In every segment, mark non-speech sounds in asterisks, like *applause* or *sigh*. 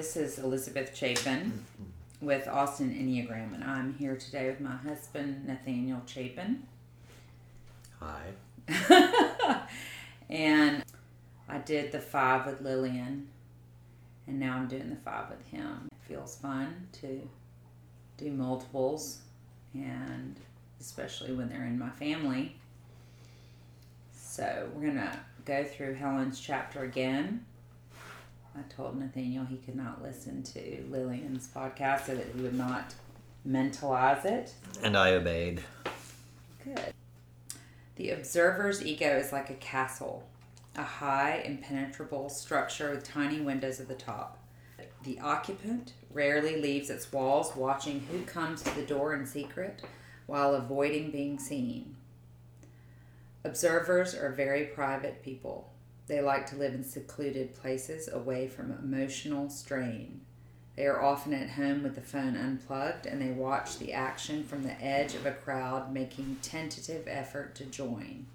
this is Elizabeth Chapin mm-hmm. with Austin Enneagram, and I'm here today with my husband, Nathaniel Chapin. Hi. *laughs* and I did the five with Lillian, and now I'm doing the five with him. It feels fun to do multiples, and especially when they're in my family. So we're gonna go through Helen's chapter again. I told Nathaniel he could not listen to Lillian's podcast so that he would not mentalize it. And I obeyed. Good. The observer's ego is like a castle, a high, impenetrable structure with tiny windows at the top. The occupant rarely leaves its walls, watching who comes to the door in secret while avoiding being seen. Observers are very private people. They like to live in secluded places away from emotional strain. They are often at home with the phone unplugged and they watch the action from the edge of a crowd making tentative effort to join.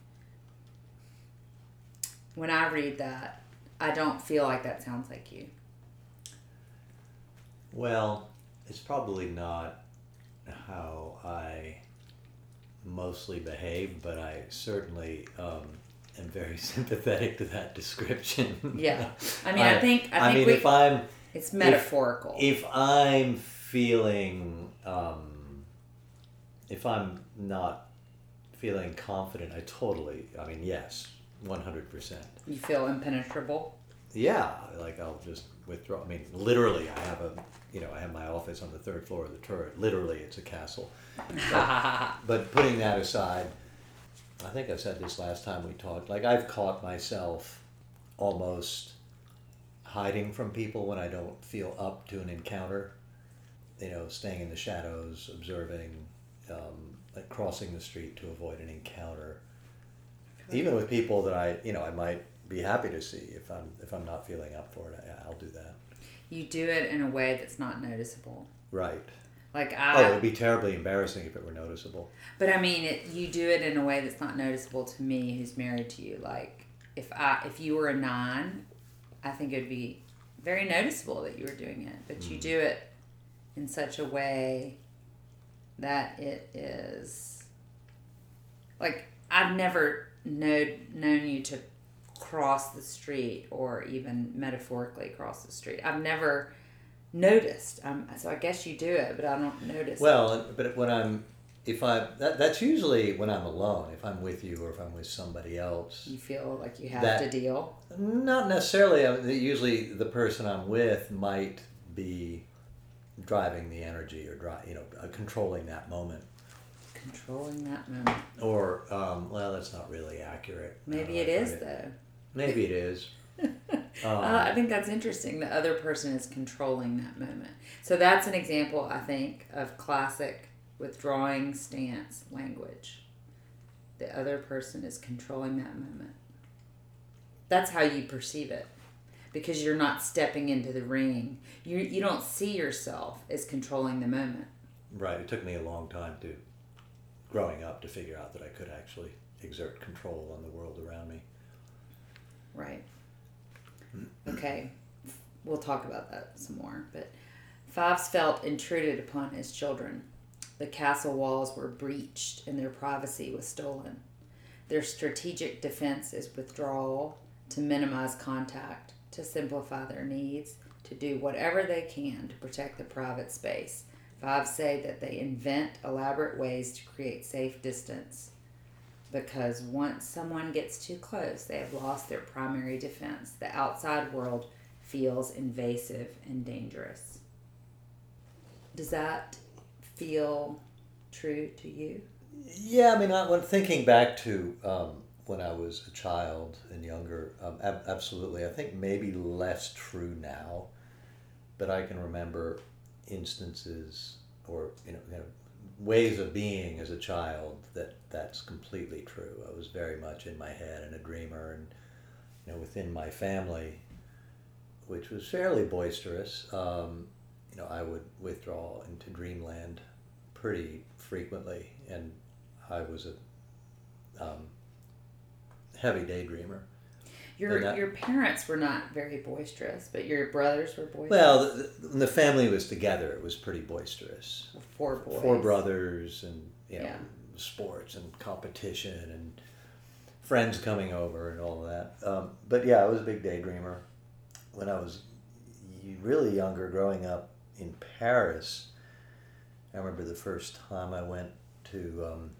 When I read that, I don't feel like that sounds like you. Well, it's probably not how I mostly behave, but I certainly um, am very *laughs* sympathetic to that description. Yeah. I mean, I, think I, I think mean, if I'm it's metaphorical. if I'm feeling um, if I'm not feeling confident, I totally. I mean, yes, one hundred percent. you feel impenetrable. Yeah, like I'll just withdraw. I mean, literally, I have a, you know, I have my office on the third floor of the turret. Literally, it's a castle. *laughs* But, but putting that aside, I think I said this last time we talked. Like I've caught myself almost hiding from people when I don't feel up to an encounter. You know, staying in the shadows, observing, um, like crossing the street to avoid an encounter. Even with people that I, you know, I might be happy to see if I'm if I'm not feeling up for it. I, I'll do that. you do it in a way that's not noticeable. Right. Like Oh, I, it would be terribly embarrassing if it were noticeable. but I mean, it, you do it in a way that's not noticeable to me, who's married to you. Like if I, if you were a nine, I think it'd be very noticeable that you were doing it. But you hmm. do it in such a way that it is like I've never known known you to cross the street or even metaphorically cross the street. I've never noticed. Um, so I guess you do it, but I don't notice. it. Well, but when I'm, if I, that, that's usually when I'm alone. If I'm with you or if I'm with somebody else. you feel like you have That- to deal. Not necessarily. I Usually, the person I'm with might be driving the energy or dri you know, uh, controlling that moment. Controlling that moment. Or, um, well, that's not really accurate. Maybe Uh, it is I- though. Maybe it is. *laughs* Uh, Um, I think that's interesting. The other person is controlling that moment. So that's an example, I think, of classic withdrawing stance language. The other person is controlling that moment. That's how you perceive it. Because you're not stepping into the ring. You, you don't see yourself as controlling the moment. Right. It took me a long time to, growing up, to figure out that I could actually exert control on the world around me. Right. Okay. We'll talk about that some more. But Fives felt intruded upon his children. The castle walls were breached and their privacy was stolen. Their strategic defense is withdrawal to minimize contact, to simplify their needs, to do whatever they can to protect the private space. Fives say that they invent elaborate ways to create safe distance because once someone gets too close, they have lost their primary defense. The outside world feels invasive and dangerous. Does that feel true to you? Yeah, I mean, I, when thinking back to um, when I was a child and younger, um, ab- absolutely. I think maybe less true now, but I can remember instances or you know, you know ways of being as a child that that's completely true. I was very much in my head and a dreamer, and you know, within my family, which was fairly boisterous. Um, you know, I would withdraw into dreamland pretty frequently, and I was a um, heavy daydreamer. Your not- your parents were not very boisterous, but your brothers were boisterous. Well, the, when the family was together, it was pretty boisterous. four boys. Four brothers, and you know, Yeah. sports and competition, and friends coming over, and all of that. Um, but yeah, I was a big daydreamer when I was really younger, growing up in Paris. I remember the first time I went to um,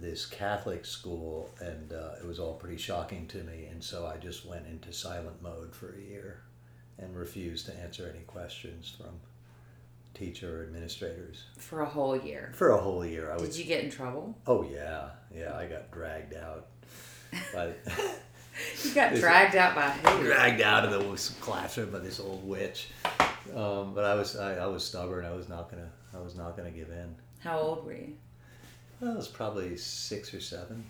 this Catholic school, and uh, it was all pretty shocking to me. And so I just went into silent mode for a year and refused to answer any questions from teacher or administrators for a whole year. for a whole year. I. Did you get in trouble? Oh yeah, yeah. I got dragged out. By, *laughs* *laughs* You got dragged out by who? dragged out of the classroom by this old witch. Um, but I was I, I was stubborn. I was not gonna I was not gonna give in. How old were you? I was probably six or seven.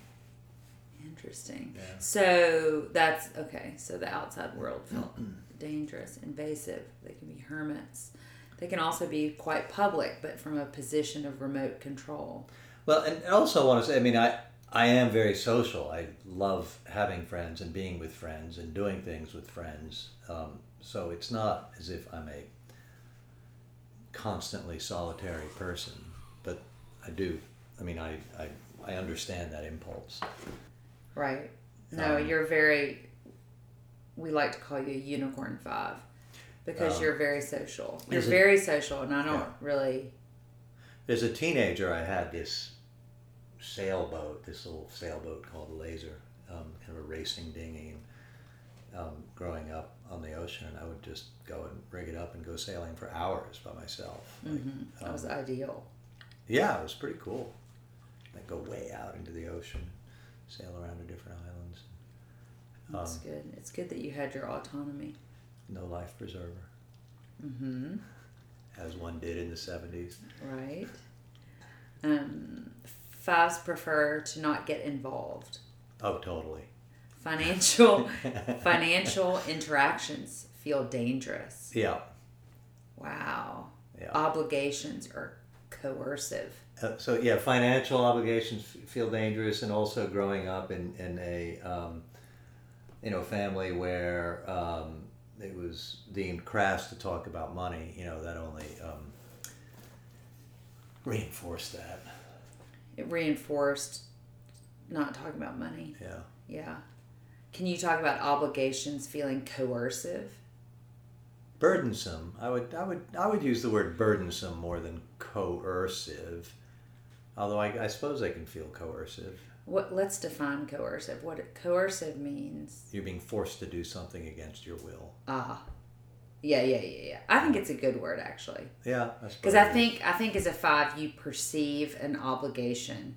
Interesting. Yeah. So that's okay. So the outside world felt dangerous, invasive. They can be hermits. They can also be quite public, but from a position of remote control. Well, and also I want to say, I mean, I I am very social. I love having friends and being with friends and doing things with friends. Um, so it's not as if I'm a constantly solitary person, but I do. I mean, I I, I understand that impulse. Right. No, Um, you're very. We like to call you a unicorn five because Um, you're very social. You're very social, and I don't Yeah. really. As a teenager, I had this sailboat, this little sailboat called a Laser, um, kind of a racing dinghy. And, um, growing up on the ocean, I would just go and rig it up and go sailing for hours by myself. Like, hmm that was um, ideal. yeah, it was pretty cool. I'd go way out into the ocean, sail around to different islands. That's um, good. It's good that you had your autonomy. No life preserver, hmm *laughs* as one did in the 70s. Right. Um, fives prefer to not get involved. Oh, totally. Financial *laughs* financial interactions feel dangerous. Yeah, Wow. yeah. Obligations are coercive. Uh, so yeah, financial obligations f- feel dangerous, and also growing up in in a um, you know family where um, it was deemed crass to talk about money. You know that only um, reinforced that. It reinforced not talking about money. Yeah. Yeah. Can you talk about obligations feeling coercive? Burdensome. I would I would I would use the word burdensome more than coercive. Although I, I suppose I can feel coercive. What let's define coercive. What coercive means. You're being forced to do something against your will. Ah. Yeah, yeah, yeah, yeah. I think it's a good word actually. Yeah, I Because I think I think as a five, you perceive an obligation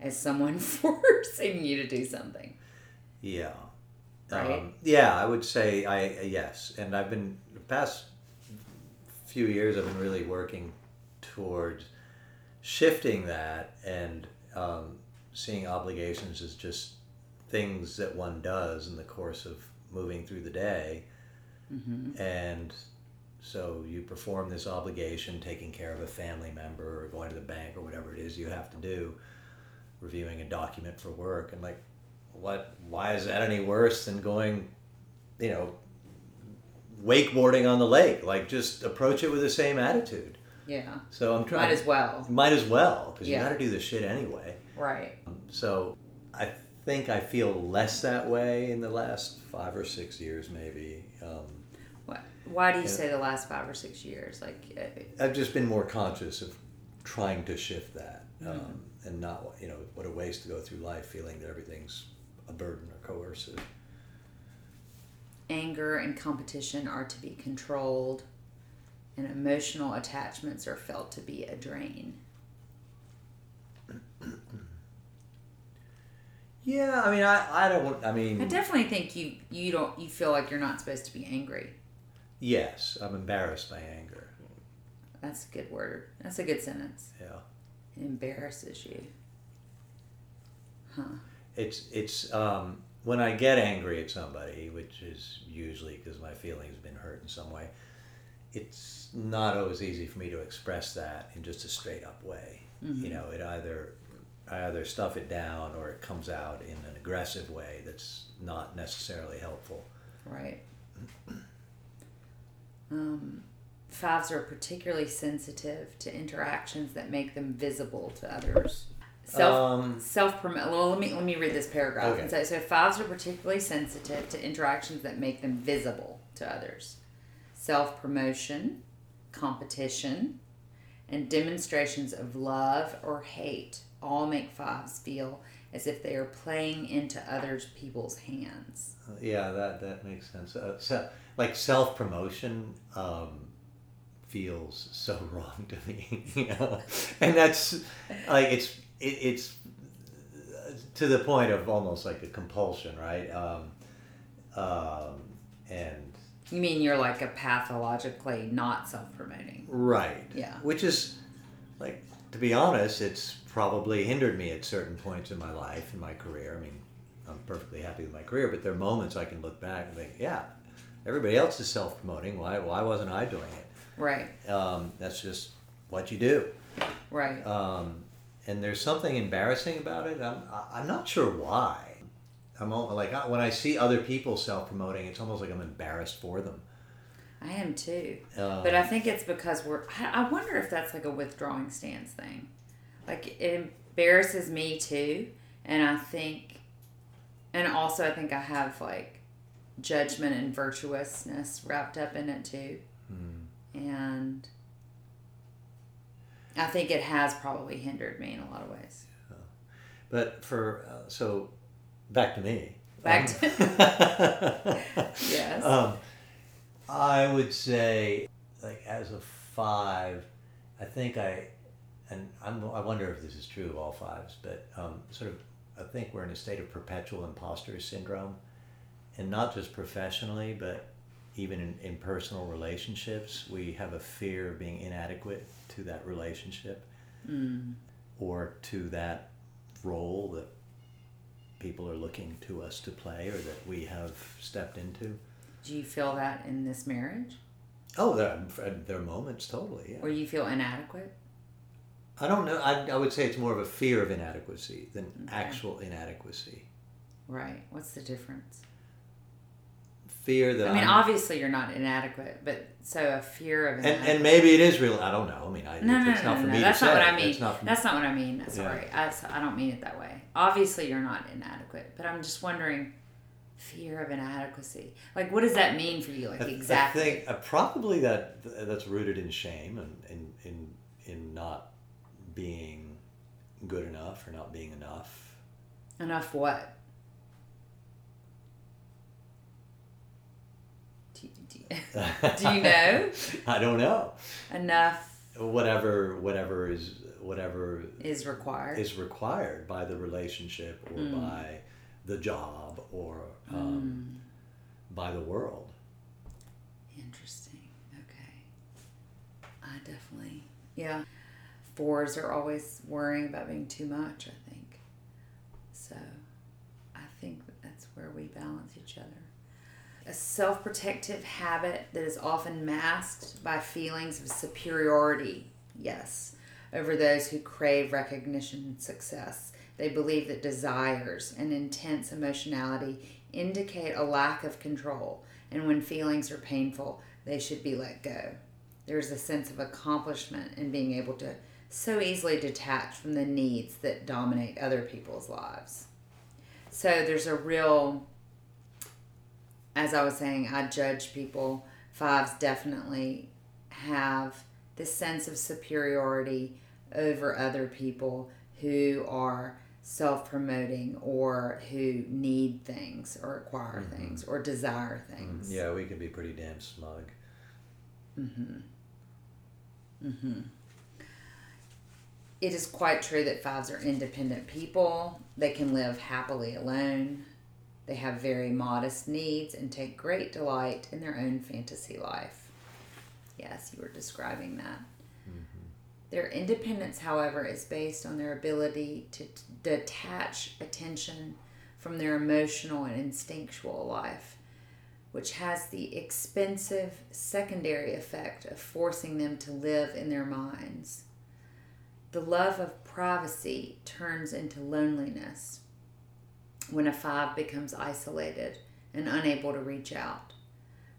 as someone *laughs* forcing you to do something. Yeah. Right? Um, yeah, I would say I yes, and I've been the past few years. I've been really working towards shifting that and um, seeing obligations as just things that one does in the course of moving through the day, Mm-hmm. and so you perform this obligation, taking care of a family member or going to the bank or whatever it is you have to do, reviewing a document for work, and like what why is that any worse than going you know wakeboarding on the lake? Like just approach it with the same attitude Yeah. so i'm trying Might as well. might as well because Yeah. you got to do this shit anyway Right. so i think i feel less that way in the last five or six years maybe um, What, why do you say the last five or six years? Like, uh, i've just been more conscious of trying to shift that um, Mm-hmm. and not you know what a waste to go through life feeling that everything's a burden or coercive anger and competition are to be controlled, and emotional attachments are felt to be a drain. Yeah, I mean, I, I don't. I mean, I definitely think you you don't you feel like you're not supposed to be angry. yes, I'm embarrassed by anger. That's a good word. That's a good sentence. Yeah, It embarrasses you. Huh. it's it's um, when I get angry at somebody, which is usually because my feelings have been hurt in some way. It's not always easy for me to express that in just a straight up way. Mm-hmm. You know, it either I either stuff it down or it comes out in an aggressive way that's not necessarily helpful. Right. Um, fives are particularly sensitive to interactions that make them visible to others. Self Um, self promote. Well, let me let me read this paragraph. Okay. So, so fives are particularly sensitive to interactions that make them visible to others. Self promotion, competition, and demonstrations of love or hate all make fives feel as if they are playing into others people's hands. Yeah, that that makes sense. Uh, so, like self promotion um, feels so *laughs* wrong to me, you know, and that's like it's it, it's to the point of almost like a compulsion, right? Um, um, and You mean you're like a pathologically not self promoting? right, Yeah. which is like to be honest, it's probably hindered me at certain points in my life in my career. I mean, I'm perfectly happy with my career, but there are moments I can look back and think, yeah, everybody else is self promoting. Why why wasn't I doing it? Right, Um, that's just what you do. right. Um, and there's something embarrassing about it. I'm, I'm not sure why. I'm al- like when I see other people self-promoting, it's almost like I'm embarrassed for them. I am too. Um, But I think it's because we're. I I wonder if that's like a withdrawing stance thing. Like it embarrasses me too, and I think, and also I think I have like judgment and virtuousness wrapped up in it too, hmm. and I think it has probably hindered me in a lot of ways. But for uh, so back to me. Back Um, to- *laughs* Yes. Um, I would say, like as a five, I think I, and I'm, I wonder if this is true of all fives, but um, sort of, I think we're in a state of perpetual imposter syndrome, and not just professionally, but even in, in personal relationships, we have a fear of being inadequate to that relationship Mm. or to that role that people are looking to us to play or that we have stepped into. Do you feel that in this marriage, Oh, there, there are moments, totally. where Yeah. you feel inadequate? I don't know. I, I would say it's more of a fear of inadequacy than Okay. actual inadequacy. Right. What's the difference? Fear that I mean, I'm- obviously you're not inadequate, but so a fear of and, and maybe it is real. I don't know. I mean, I, no, no, it's no, not no, for no. me That's to not say. what I mean. It's not That's not what I mean. Yeah. Sorry, I, I don't mean it that way. Obviously, you're not inadequate, but I'm just wondering, fear of inadequacy. Like, what does that mean for you? Like, I- exactly. I think uh, probably that that's rooted in shame and in, in in not being good enough or not being enough. Enough what? Do, do, *laughs* do you know? I don't know. Enough Whatever, whatever is whatever is required. is required by the relationship or Mm. by the job or um, by the world. Interesting. Okay. I definitely, yeah. Fours are always worrying about being too much, I think. So I think that's where we balance each other. A self protective habit that is often masked by feelings of superiority, yes, over those who crave recognition and success. They believe that desires and intense emotionality indicate a lack of control, and when feelings are painful, they should be let go. There's a sense of accomplishment in being able to so easily detach from the needs that dominate other people's lives. So there's a real, as I was saying, I judge people. Fives definitely have this sense of superiority over other people who are self promoting or who need things or acquire Mhm. things or desire things. Yeah, we can be pretty damn smug. Mm-hmm. Mm-hmm. It is quite true that fives are independent people. They can live happily alone. They have very modest needs and take great delight in their own fantasy life. Yes, you were describing that. Their independence, however, is based on their ability to t- detach attention from their emotional and instinctual life, which has the expensive secondary effect of forcing them to live in their minds. The love of privacy turns into loneliness when a five becomes isolated and unable to reach out.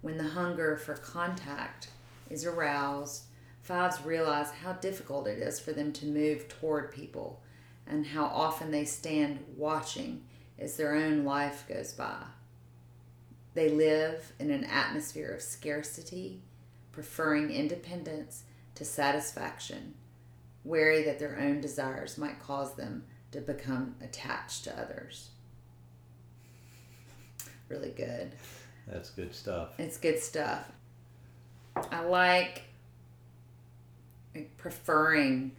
When the hunger for contact is aroused, fives realize how difficult it is for them to move toward people and how often they stand watching as their own life goes by. They live in an atmosphere of scarcity, preferring independence to satisfaction, wary that their own desires might cause them to become attached to others. Really good. That's good stuff. It's good stuff. I like preferring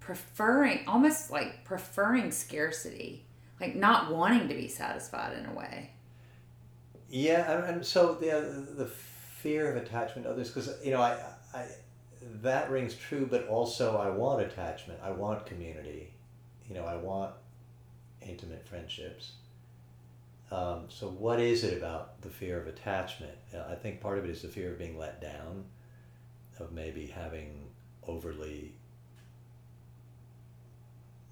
preferring almost like preferring scarcity like not wanting to be satisfied in a way Yeah, and, and so the uh, the fear of attachment to others, because you know, I, I that rings true, but also I want attachment. I want community. You know, I want intimate friendships. Um, so, what is it about the fear of attachment? Uh, I think part of it is the fear of being let down, of maybe having overly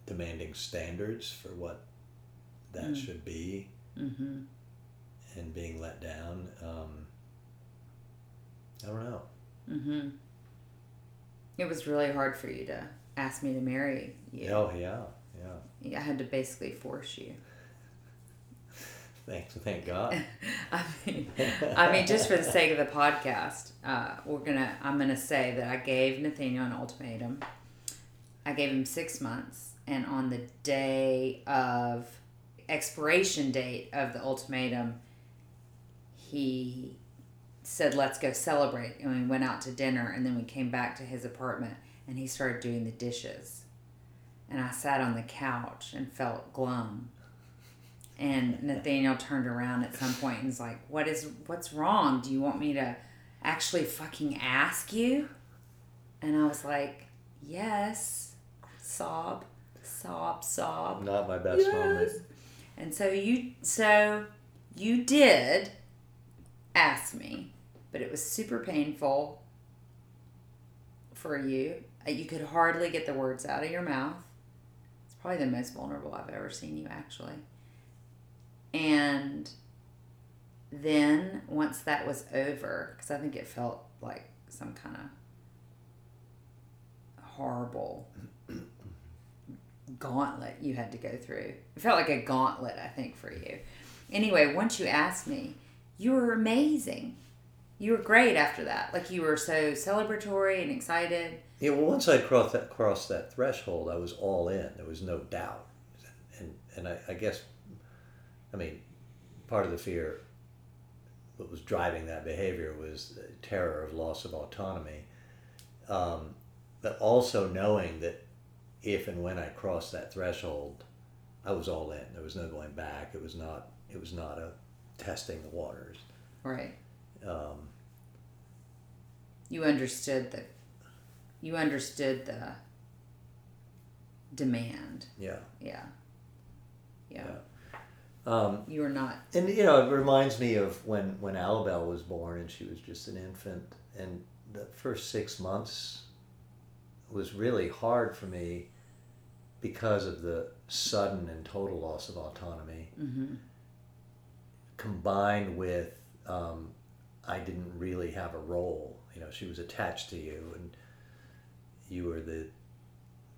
demanding standards for what that Mm. should be mm-hmm. and being let down. Um, I don't know. Mm-hmm. it was really hard for you to ask me to marry you Oh yeah, yeah. i had to basically force you Thanks, thank God. *laughs* I mean, *laughs* I mean, just for the sake of the podcast, uh, we're gonna. I'm gonna say that I gave Nathaniel an ultimatum. I gave him six months, and on the day of expiration date of the ultimatum, he said, "Let's go celebrate." And we went out to dinner, and then we came back to his apartment, and he started doing the dishes. And I sat on the couch and felt glum. And Nathaniel turned around at some point and was like, "What is? What's wrong? Do you want me to actually fucking ask you?" And I was like, "Yes." Sob, sob, sob. Not my best moment. And so you, so you did ask me, but it was super painful for you. Uh, You could hardly get the words out of your mouth. It's probably the most vulnerable I've ever seen you, actually. And then once that was over, because I think it felt like some kind of horrible gauntlet you had to go through. It felt like a gauntlet, I think, for you. Anyway, once you asked me, you were amazing. You were great after that. Like you were so celebratory and excited. Yeah, well, once I crossed that crossed that threshold, I was all in. There was no doubt, and and I, I guess, I mean, part of the fear, what was driving that behavior was the terror of loss of autonomy, um, but also knowing that if and when I crossed that threshold, I was all in. There was no going back. It was not. It was not a testing the waters. Right. Um, You understood the you understood the demand. yeah. Yeah. Yeah. Um, you are not And you know, it reminds me of when when Alabelle was born and she was just an infant, and the first six months was really hard for me because of the sudden and total loss of autonomy, mm-hmm. combined with um, I didn't really have a role. You know, she was attached to you, and you were the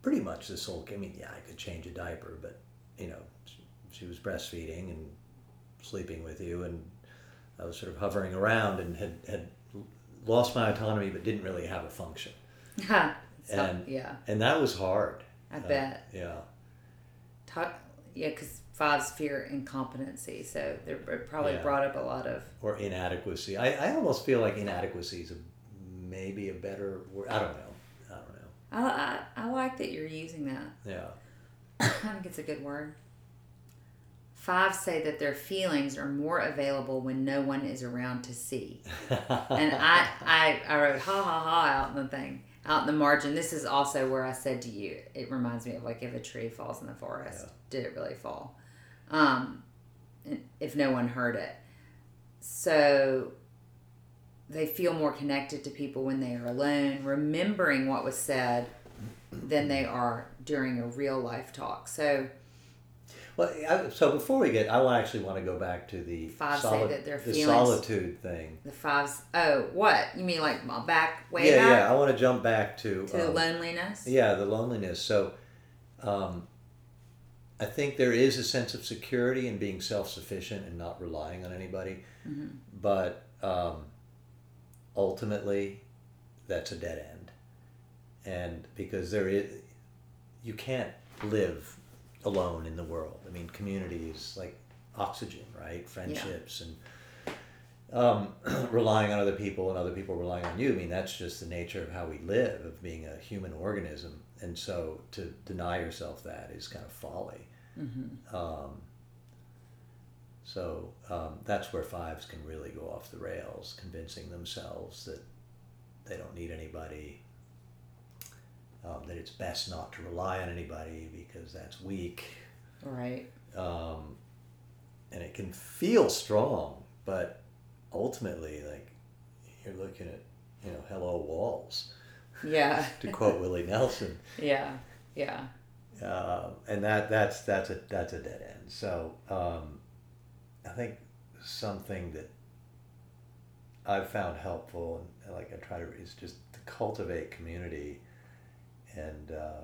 pretty much the sole. I mean, yeah, I could change a diaper, but you know, she, was breastfeeding and sleeping with you, and I was sort of hovering around and had had lost my autonomy, but didn't really have a function. *laughs* So- And- yeah, and that was hard. I Uh, bet. Yeah. Talk, yeah, because fives fear incompetency, so it probably Yeah. brought up a lot of Or inadequacy. I, I almost feel like inadequacy is a, maybe a better word. I don't know. I don't know. I, I, I like that you're using that. Yeah. *coughs* I think it's a good word. Fives say that their feelings are more available when no one is around to see. *laughs* And I, I, I wrote ha ha ha out in the thing, out in the margin. This is also where I said to you, it reminds me of like if a tree falls in the forest, Yeah. did it really fall? Um, if no one heard it. So they feel more connected to people when they are alone, remembering what was said than they are during a real life talk. So Well, I, so before we get, I actually want to go back to the Five say that their the feelings- solitude thing. the fives. Oh, what you mean? Like back way yeah, back yeah. I want to jump back to to the um, loneliness. Yeah, the loneliness. So, um, I think there is a sense of security in being self sufficient and not relying on anybody. Mm-hmm. But um, ultimately, that's a dead end. And because there is, you can't live alone in the world. I mean, community is like oxygen, right? Friendships and um, *clears throat* relying on other people and other people relying on you. I mean, that's just the nature of how we live, of being a human organism. And so to deny yourself that is kind of folly. Um, so um, that's where fives can really go off the rails, convincing themselves that they don't need anybody, um, that it's best not to rely on anybody because that's weak. Right. Um, and it can feel strong, but ultimately, like you're looking at, you know, hello walls, Yeah. *laughs* to quote Willie Nelson. yeah. Yeah. uh, and that that's that's a that's a dead end. So um, I think something that I've found helpful and like I try to is just to cultivate community and uh,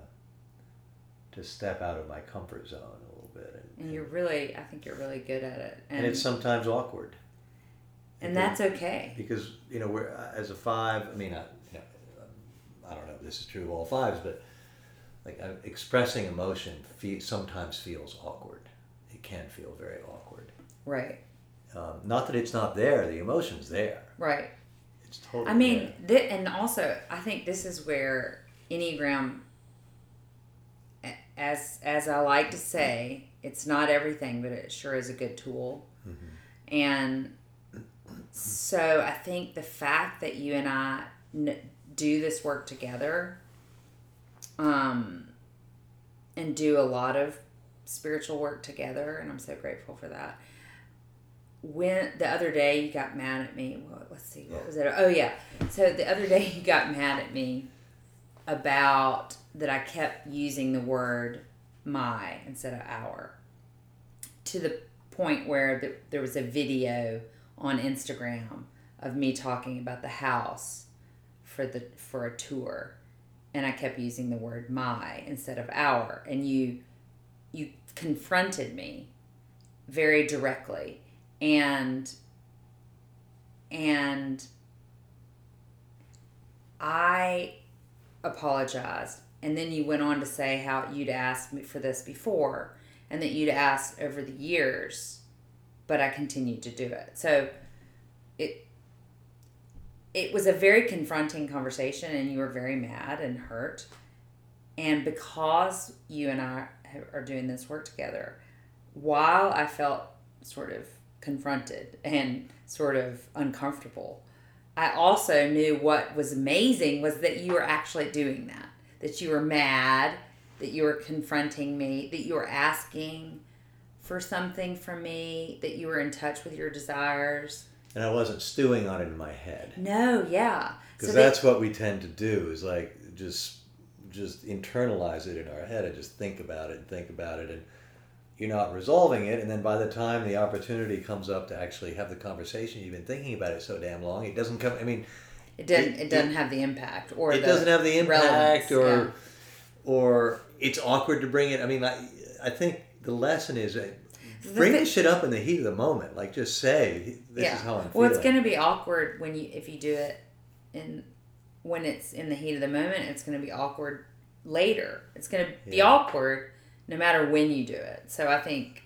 to step out of my comfort zone a little bit. And, And you're really, I think you're really good at it. and it's sometimes awkward. and Because- that's okay. because you know we're as a five. I mean, I, you know, I don't know if this is true of all fives, but like uh, expressing emotion fe- sometimes feels awkward. It can feel very awkward. Right. Um, not that it's not there; the emotion's there. Right. It's totally. I mean, th- and also, I think this is where Enneagram, as as I like to say, it's not everything, but it sure is a good tool. And so I think the fact that you and I n- do this work together, um, and do a lot of spiritual work together, and I'm so grateful for that when the other day you got mad at me. Well, let's see, what was it? Oh yeah. So the other day you got mad at me about that I kept using the word my instead of our. To the point where the, there was a video on Instagram of me talking about the house for the for a tour and I kept using the word my instead of our and you you confronted me very directly and and I apologized and then you went on to say how you'd asked me for this before and that you'd asked over the years but I continued to do it so it it was a very confronting conversation and you were very mad and hurt and because you and I are doing this work together while I felt sort of confronted and sort of uncomfortable. I also knew what was amazing was that you were actually doing that. That you were mad, that you were confronting me, that you were asking for something from me, that you were in touch with your desires. and I wasn't stewing on it in my head No, yeah. because that- that's what we tend to do is like just just internalize it in our head and just think about it and think about it and you're not resolving it and then by the time the opportunity comes up to actually have the conversation you've been thinking about it so damn long it doesn't come i mean it doesn't it- it, doesn't have the impact or it doesn't have the impact or yeah. or it's awkward to bring it i mean i, I think the lesson is uh, bring thi- the shit up in the heat of the moment like just say this is how i'm feeling Well, it's going to be awkward when you if you do it in when it's in the heat of the moment. It's going to be awkward later. It's going to be Yeah. awkward no matter when you do it. So I think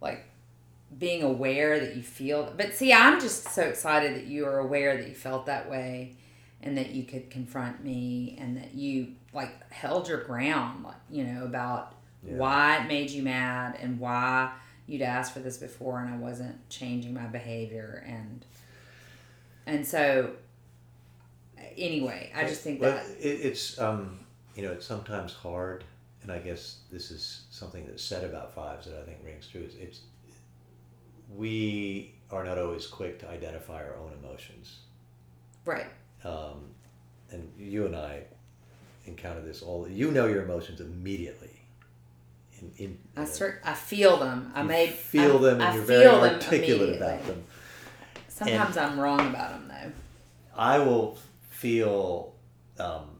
like being aware that you feel. But see, I'm just so excited that you are aware that you felt that way, and that you could confront me, and that you like held your ground, like you know about Yeah. why it made you mad and why you'd asked for this before and I wasn't changing my behavior and and so anyway I just think that it, it's um, you know it's sometimes hard, and I guess this is something that's said about fives that I think rings true. It's, it's we are not always quick to identify our own emotions, right um, and you and I encounter this all. You know your emotions immediately. In, in, I uh, start. I feel them. I you may feel I, them, and I you're very articulate about them. Sometimes I'm wrong about them though. I will feel um,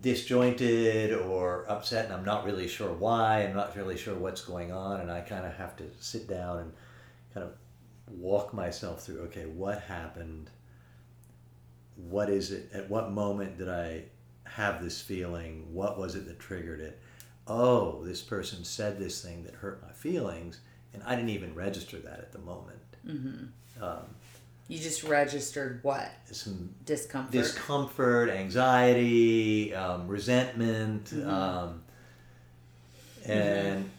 disjointed or upset, and I'm not really sure why. I'm not really sure what's going on, and I kind of have to sit down and kind of walk myself through. Okay, what happened? What is it? At what moment did I have this feeling? What was it that triggered it? Oh, this person said this thing that hurt my feelings, and I didn't even register that at the moment. Mm-hmm. Um, You just registered what some discomfort. discomfort, anxiety, um, resentment, Mhm. um, and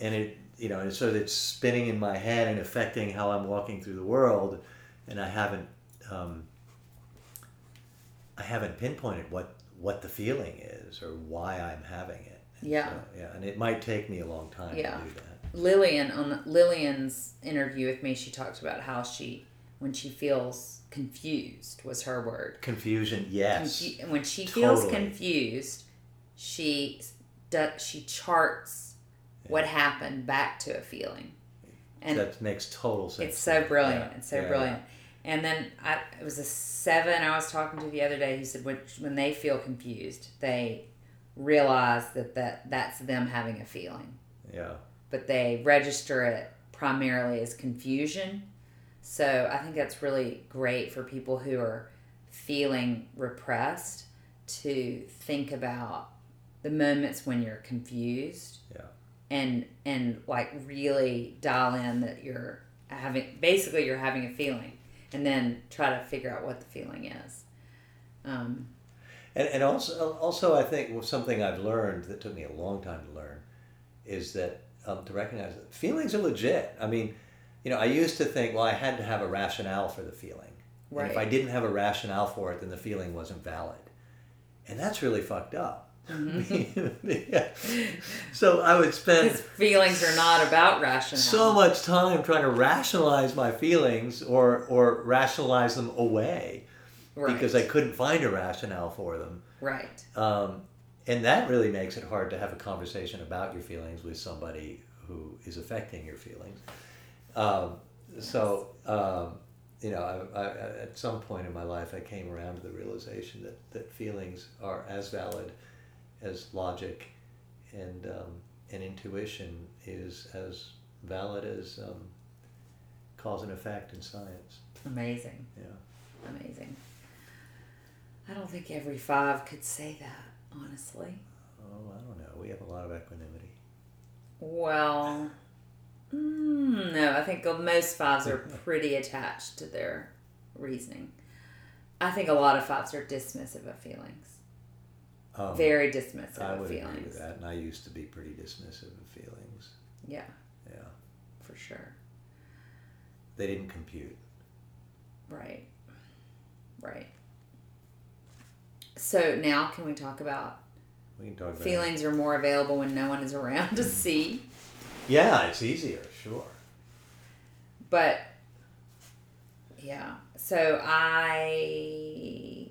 and it you know and so it's spinning in my head and affecting how I'm walking through the world, and I haven't um, I haven't pinpointed what what the feeling is or why I'm having it. And Yeah. so, yeah, and it might take me a long time Yeah. to do that. Lillian on Lillian's interview with me, she talked about how she, when she feels confused, was her word. Confusion, yes. Confu- when she feels confused, she does she charts what happened back to a feeling, and that makes total sense. it's so brilliant. Yeah, It's so yeah, yeah. brilliant. And then I, it was a seven I was talking to the other day. He said when when they feel confused, they realize that, that that's them having a feeling. Yeah. but they register it primarily as confusion. So I think that's really great for people who are feeling repressed to think about the moments when you're confused. Yeah. And and like really dial in that you're having basically you're having a feeling and then try to figure out what the feeling is. Um, And, and also, also, I think something I've learned that took me a long time to learn is that um, to recognize that feelings are legit. I mean, you know, I used to think, well, I had to have a rationale for the feeling. And if I didn't have a rationale for it, then the feeling wasn't valid. And that's really fucked up. Yeah. *laughs* So I would spend because feelings are not about rationale. so much time trying to rationalize my feelings or, or rationalize them away right. because I couldn't find a rationale for them. right. Um, and that really makes it hard to have a conversation about your feelings with somebody who is affecting your feelings. Um, so, um, you know, I, I, at some point in my life, I came around to the realization that, that feelings are as valid as logic, and um, and intuition is as valid as um, cause and effect in science. Amazing. Yeah. Amazing. I don't think every five could say that, honestly. Oh, I don't know. We have a lot of equanimity. Well, mm, no, I think most fives are *laughs* pretty attached to their reasoning. I think a lot of fives are dismissive of feelings. Um, Very dismissive I of would agree with feelings. that, and I used to be pretty dismissive of feelings. Yeah, Yeah, for sure. they didn't compute. Right. Right. So now can we talk about We can talk about feelings are more available when no one is around to see? Yeah, it's easier, sure. But yeah, so I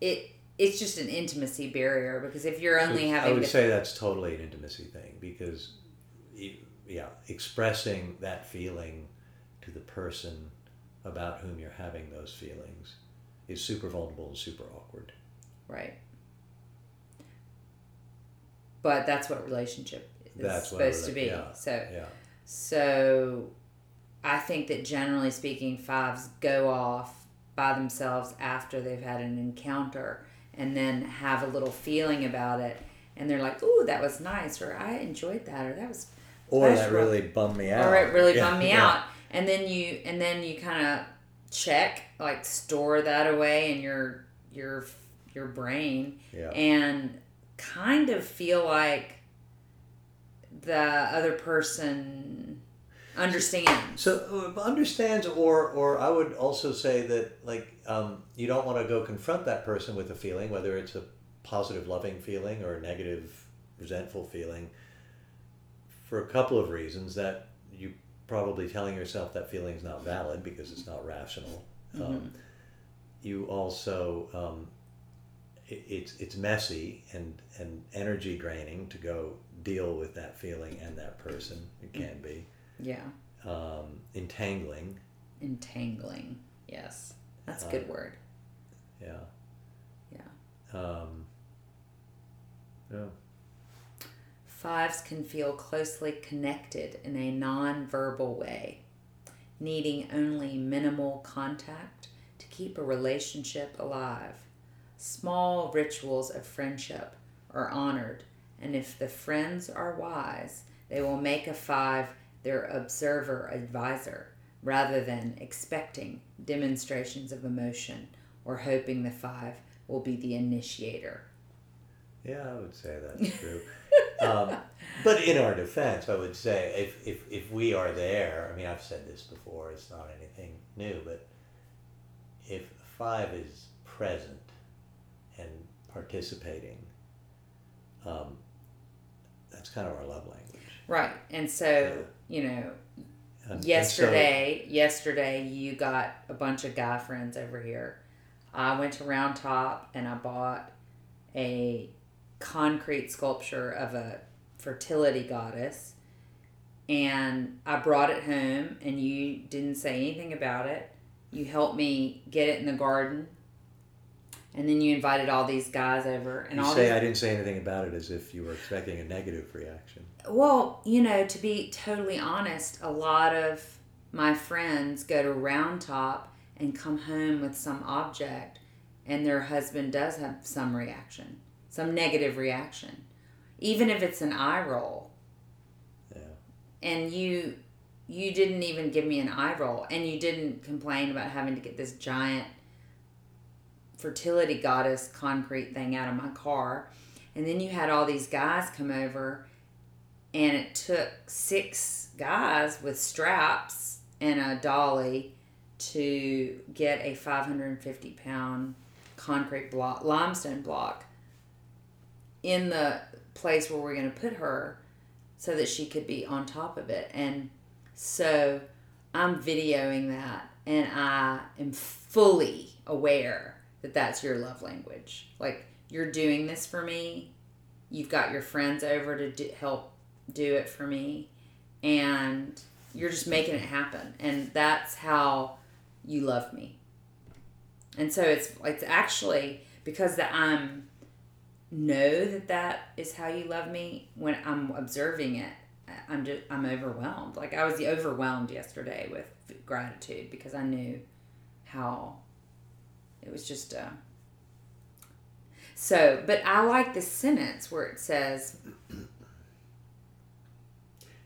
it it's just an intimacy barrier because if you're only So I would say that's totally an intimacy thing because, yeah, expressing that feeling to the person about whom you're having those feelings is super vulnerable and super awkward. right. But that's what relationship That's what supposed to be. yeah. So Yeah, So I think that generally speaking, fives go off by themselves after they've had an encounter and then have a little feeling about it. And they're like, ooh, that was nice, or I enjoyed that, or that was or that really bummed me out. or it really Yeah, bummed me yeah. out. And then you, and then you kind of check, like store that away in your your your brain, Yeah. and kind of feel like the other person understands. So uh, understands, or or I would also say that like um, you don't want to go confront that person with a feeling, whether it's a positive, loving feeling or a negative, resentful feeling, for a couple of reasons. That you probably telling yourself that feeling is not valid because it's not rational. Um, you also um, it, it's it's messy and and energy draining to go deal with that feeling and that person. It can be Yeah. um, entangling. Entangling. Yes. That's a Uh, good word. Yeah. Yeah. Um, yeah. Fives can feel closely connected in a non-verbal way, needing only minimal contact to keep a relationship alive. Small rituals of friendship are honored, and if the friends are wise, they will make a five their observer advisor rather than expecting demonstrations of emotion or hoping the five will be the initiator. Yeah, I would say that's *laughs* true. um, but in our defense, I would say if, if, if we are there, I mean, I've said this before, it's not anything new, but if five is present and participating, um, that's kind of our love language. Right. And so, you know, And- and so- yesterday, yesterday you got a bunch of guy friends over here. I went to Round Top and I bought a concrete sculpture of a fertility goddess. And I brought it home and you didn't say anything about it. You helped me get it in the garden. And then you invited all these guys over and you all say these I didn't say anything about it as if you were expecting a negative reaction. Well, you know, to be totally honest, a lot of my friends go to Round Top and come home with some object, and their husband does have some reaction, some negative reaction, even if it's an eye roll. Yeah. And you, you didn't even give me an eye roll, and you didn't complain about having to get this giant fertility goddess concrete thing out of my car. And then you had all these guys come over and it took six guys with straps and a dolly to get a 550 pound concrete block limestone block in the place where we're going to put her so that she could be on top of it and so i'm videoing that and i am fully aware that that's your love language. Like you're doing this for me. You've got your friends over to do, help do it for me. And you're just making it happen. And that's how you love me. And so it's it's actually because that i'm know that that is how you love me when i'm observing it i'm just i'm overwhelmed. Like i was overwhelmed yesterday with gratitude because i knew how it was just uh so but i like this sentence where it says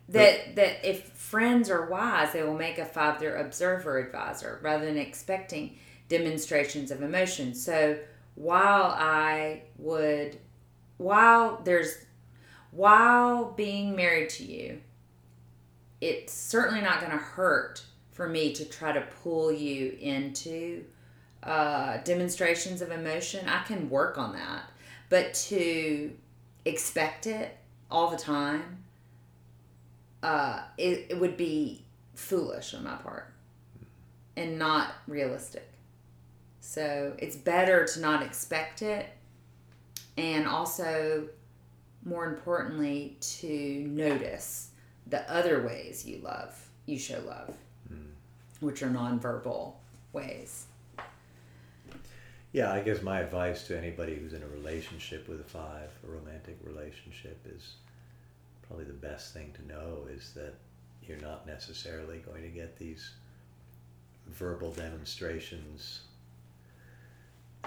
that that if friends are wise, they will make a five their observer advisor rather than expecting demonstrations of emotion. So while I would, while there's, while being married to you, it's certainly not going to hurt for me to try to pull you into uh, demonstrations of emotion. I can work on that, but to expect it all the time uh, it, it would be foolish on my part and not realistic. So it's better to not expect it and also, more importantly, to notice the other ways you love, you show love, which are nonverbal ways. Yeah, I guess my advice to anybody who's in a relationship with a five, a romantic relationship, is probably the best thing to know is that you're not necessarily going to get these verbal demonstrations.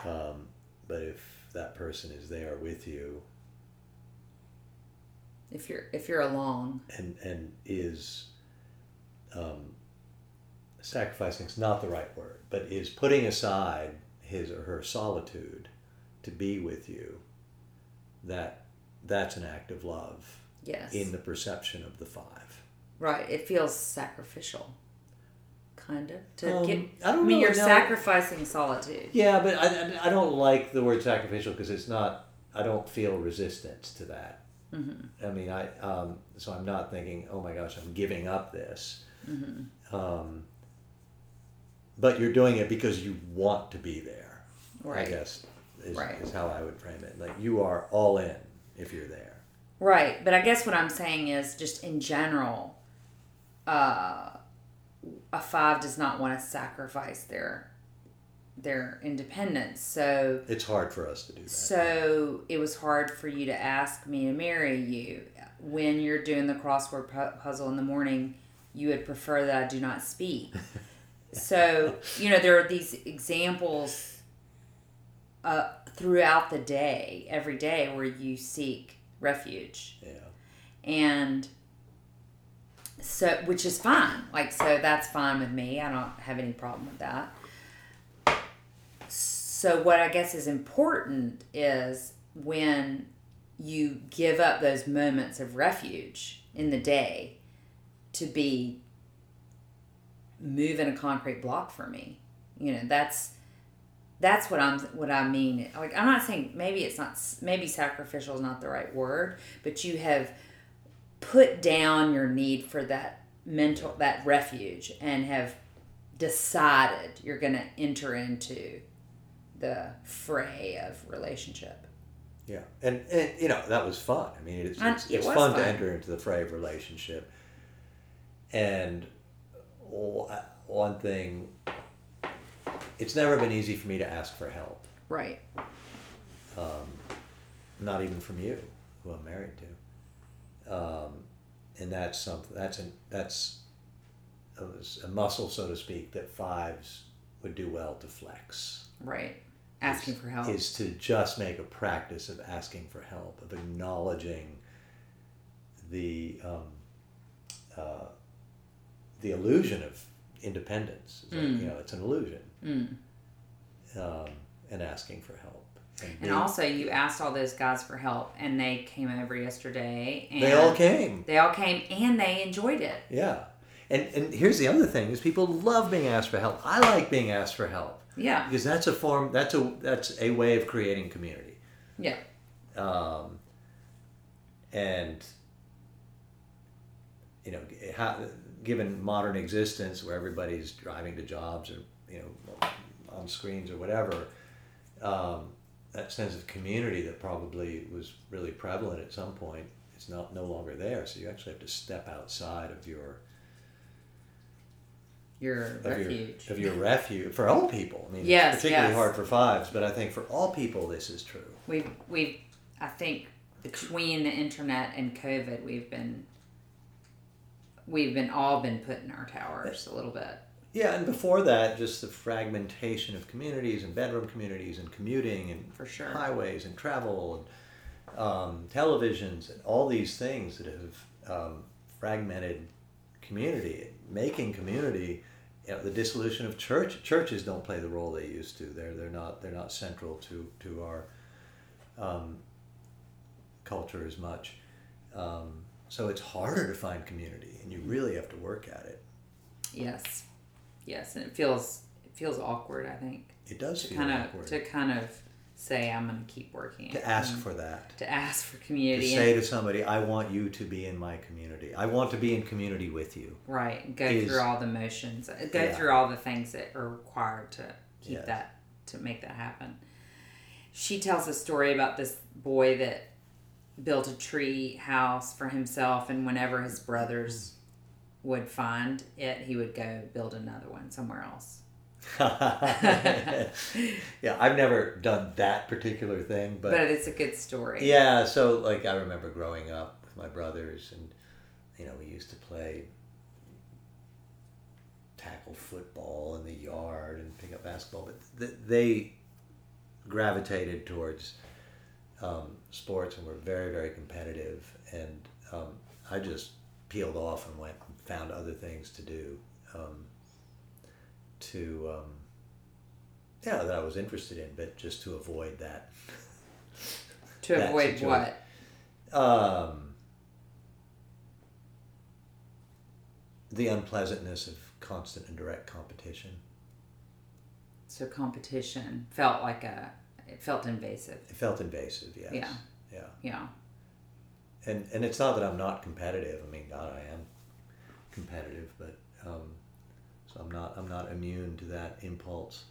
Um, but if that person is there with you If you're if you're along, and and is um, sacrificing is not the right word, but is putting aside his or her solitude to be with you, that that's an act of love yes, in the perception of the five. right. It feels sacrificial, kind of to Um, get. I I don't mean, know, you're no. sacrificing solitude. Yeah, but I, I- I don't like the word sacrificial because it's not. I don't feel resistance to that. Mm-hmm. I mean, I um, so I'm not thinking, oh my gosh, I'm giving up this. Mm-hmm. Um, but you're doing it because you want to be there. Right. I guess Is, Right. is how I would frame it. Like you are all in if you're there. Right, but I guess what I'm saying is just in general, uh, a five does not want to sacrifice their their independence. So It's hard for us to do that. so it was hard for you to ask me to marry you when you're doing the crossword pu- puzzle in the morning. You would prefer that I do not speak. *laughs* so you know there are these examples uh, throughout the day, every day, where you seek refuge. Yeah. and so which is fine. Like so that's fine with me. I don't have any problem with that. So what i guess is important is when you give up those moments of refuge in the day to be moving a concrete block for me. You know that's that's what i'm what i mean. Like i'm not saying maybe it's not maybe sacrificial is not the right word but you have put down your need for that mental that refuge and have decided you're going to enter into the fray of relationship. Yeah, and, and you know that was fun. I mean, it's it's, it it's was fun, to enter into the fray of relationship. And one thing, it's never been easy for me to ask for help. right Um, not even from you, who I'm married to. Um, and that's something. That's an that's a, a muscle, so to speak, that fives would do well to flex. right asking for help is to just make a practice of asking for help, of acknowledging the um, uh, the illusion of independence. Like, Mm. you know, it's an illusion, mm. um, and asking for help. and being- also you asked all those guys for help and they came over yesterday and they all came. they all came and they enjoyed it Yeah, and and here's the other thing: is people love being asked for help. I like being asked for help yeah because that's a form. That's a that's a way of creating community. yeah um, and you know, how, given modern existence where everybody's driving to jobs or you know on screens or whatever, um, that sense of community that probably was really prevalent at some point is not no longer there. So you actually have to step outside of your your of refuge your of your refuge for all people. I mean, Yes, it's particularly yes. hard for fives, but I think for all people this is true. we've we've I think between the internet and COVID we've been we've been all been put in our towers a little bit. Yeah, and before that, just the fragmentation of communities and bedroom communities and commuting and For sure. highways and travel and um, televisions and all these things that have um, fragmented community, making community. You know, the dissolution of church churches don't play the role they used to. They're they're not they're not central to to our um, culture as much. Um, so it's harder to find community, and you really have to work at it. Yes. Yes, and it feels it feels awkward, I think. It does To feel kind awkward. of to kind of say I'm going to keep working. to ask for that to ask for community. to say to somebody i want you to be in my community i want to be in community with you right, go is- through all the motions. uh, Go Yeah. through all the things that are required to keep Yes. that to make that happen. She tells a story about this boy that built a tree house for himself and whenever his brothers would find it, he would go build another one somewhere else. *laughs* yeah i've never done that particular thing but, But it's a good story. yeah so like i remember growing up with my brothers and you know we used to play tackle football in the yard and pick up basketball but th- they gravitated towards um, sports and were very very competitive and um, i just peeled off and went and found other things to do um, to um, yeah that i was interested in but just to avoid that *laughs* To that avoid situation. what? um, the unpleasantness of constant and direct competition So competition felt like a it felt invasive. it felt invasive yes Yeah. yeah Yeah. and and it's not that I'm not competitive. I mean, God, I am competitive, but um, so I'm not I'm not immune to that impulse.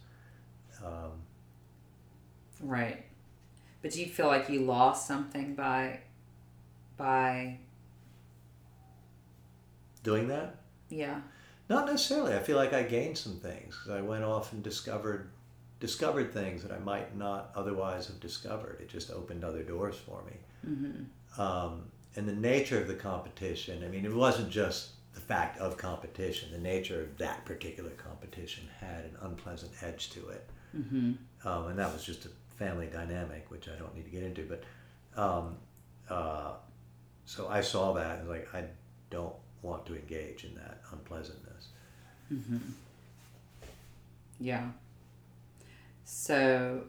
Um, Right. But do you feel like you lost something by by Doing that? yeah. Not necessarily. I feel like I gained some things I went off and discovered discovered things that I might not otherwise have discovered. It just opened other doors for me. Mm-hmm. Um, and the nature of the competition. I mean, it wasn't just the fact of competition. The nature of that particular competition had an unpleasant edge to it, Mm-hmm. um, and that was just a family dynamic, which I don't need to get into. But um, uh, so I saw that and was like, I don't want to engage in that unpleasantness. Mm-hmm. Yeah. So,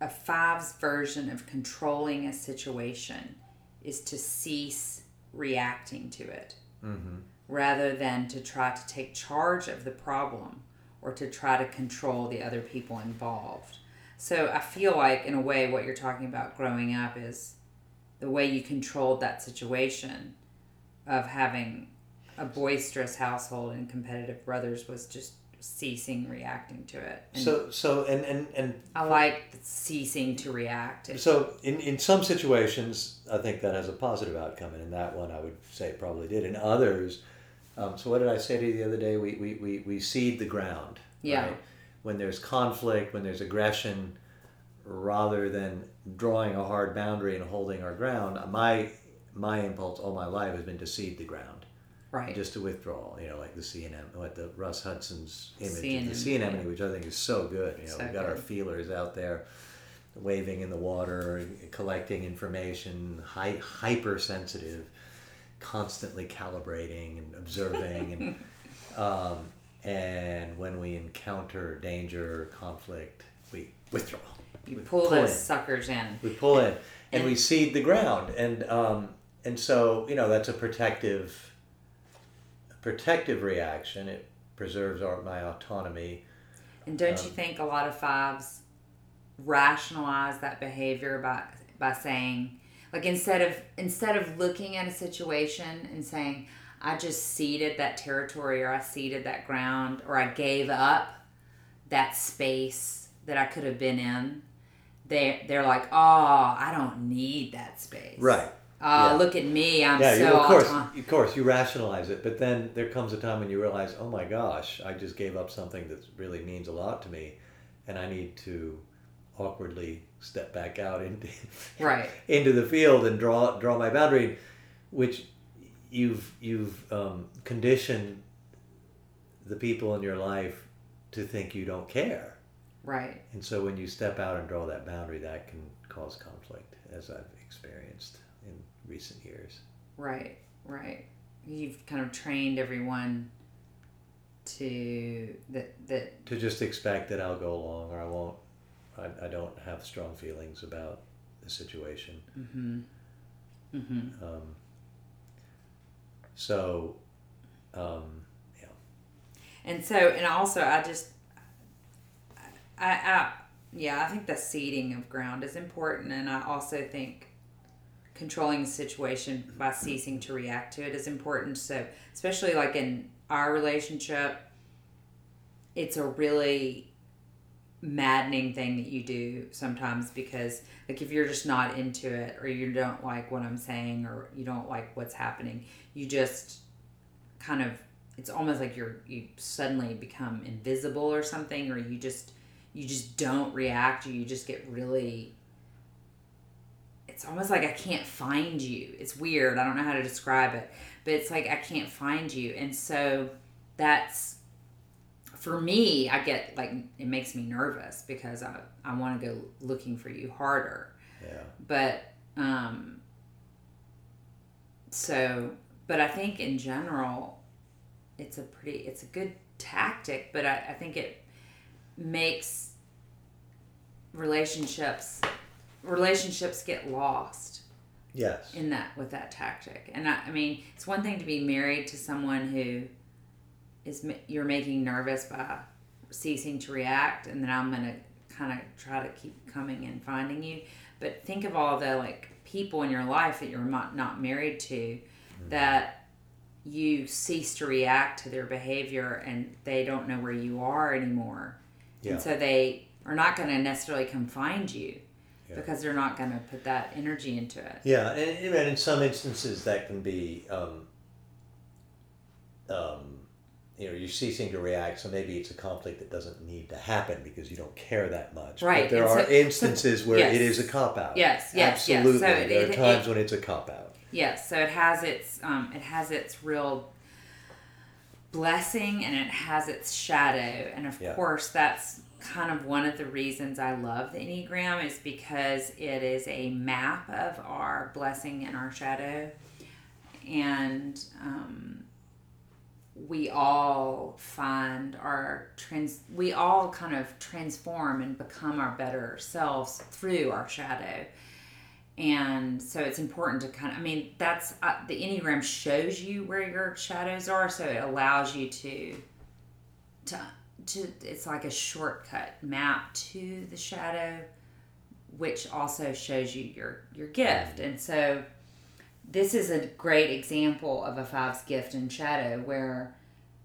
a five's version of controlling a situation is to cease reacting to it Mm-hmm. rather than to try to take charge of the problem or to try to control the other people involved. So, I feel like, in a way, what you're talking about growing up is the way you controlled that situation of having a boisterous household and competitive brothers was just ceasing reacting to it. And So so and and and I like ceasing to react. So in, in some situations, I think that has a positive outcome, and in that one, I would say it probably did. In others, um, so what did I say to you the other day? We, we, we, we cede the ground. Yeah. When there's conflict, when there's aggression, rather than drawing a hard boundary and holding our ground, my my impulse all my life has been to cede the ground, right. just to withdraw. You know, like the anemone, what the Russ Hudson's image of the anemone, yeah. which I think is so good. You know, So we've got our feelers out there waving in the water, collecting information, hy- hypersensitive, constantly calibrating and observing, and *laughs* um, and when we encounter danger, conflict, we withdraw. you we pull pull those in. suckers in. We pull in, and And- we cede the ground, and um, and so you know that's a protective, a protective reaction. It preserves our my autonomy. And don't you Um, think a lot of fives rationalize that behavior by by saying like instead of instead of looking at a situation and saying I just ceded that territory or I ceded that ground or I gave up that space that I could have been in they they're like oh I don't need that space Right. Oh Yeah. look at me I'm yeah, so you, of course, of course, you rationalize it, but then there comes a time when you realize, oh my gosh, I just gave up something that really means a lot to me, and I need to awkwardly step back out into right. *laughs* into the field and draw draw my boundary, which you've you've um, conditioned the people in your life to think you don't care, right. And so when you step out and draw that boundary, that can cause conflict, as I've experienced recent years. Right, right. You've kind of trained everyone to that that to just expect that I'll go along or I won't. I, I don't have strong feelings about the situation. mhm mhm Um, so, um, yeah. and so and also I just I I yeah, I think the ceding of ground is important and I also think controlling the situation by ceasing to react to it is important. So especially like in our relationship it's a really maddening thing that you do sometimes because like if you're just not into it or you don't like what I'm saying or you don't like what's happening, you just kind of it's almost like you're you suddenly become invisible or something or you just you just don't react you just get really it's almost like I can't find you. It's weird. I don't know how to describe it, but it's like I can't find you. And so that's for me, I get like it makes me nervous because I I want to go looking for you harder. Yeah. But um so but I think in general it's a pretty it's a good tactic, but I, I think it makes relationships relationships get lost Yes. in that with that tactic. And I, I mean, it's one thing to be married to someone who is you're making nervous by ceasing to react, and then I'm gonna kind of try to keep coming and finding you. But think of all the like people in your life that you're not married to, mm-hmm. that you cease to react to their behavior, and they don't know where you are anymore, Yeah. and so they are not going to necessarily come find you Yeah. because they're not going to put that energy into it. Yeah, and, and in some instances that can be, um, um, you know, you're ceasing to react. So maybe it's a conflict that doesn't need to happen because you don't care that much. Right, But there and are so- instances where yes. it is a cop out. Yes, yes, yes. absolutely. So it- there are times it- when it's a cop out. Yes, so it has its um, it has its real blessing and it has its shadow, and of Yeah. course that's kind of one of the reasons I love the Enneagram is because it is a map of our blessing and our shadow, and um, we all find our trans we all kind of transform and become our better selves through our shadow. And so it's important to kind of i mean that's uh, the enneagram shows you where your shadows are so it allows you to to to it's like a shortcut map to the shadow which also shows you your your gift. And so this is a great example of a five's gift and shadow where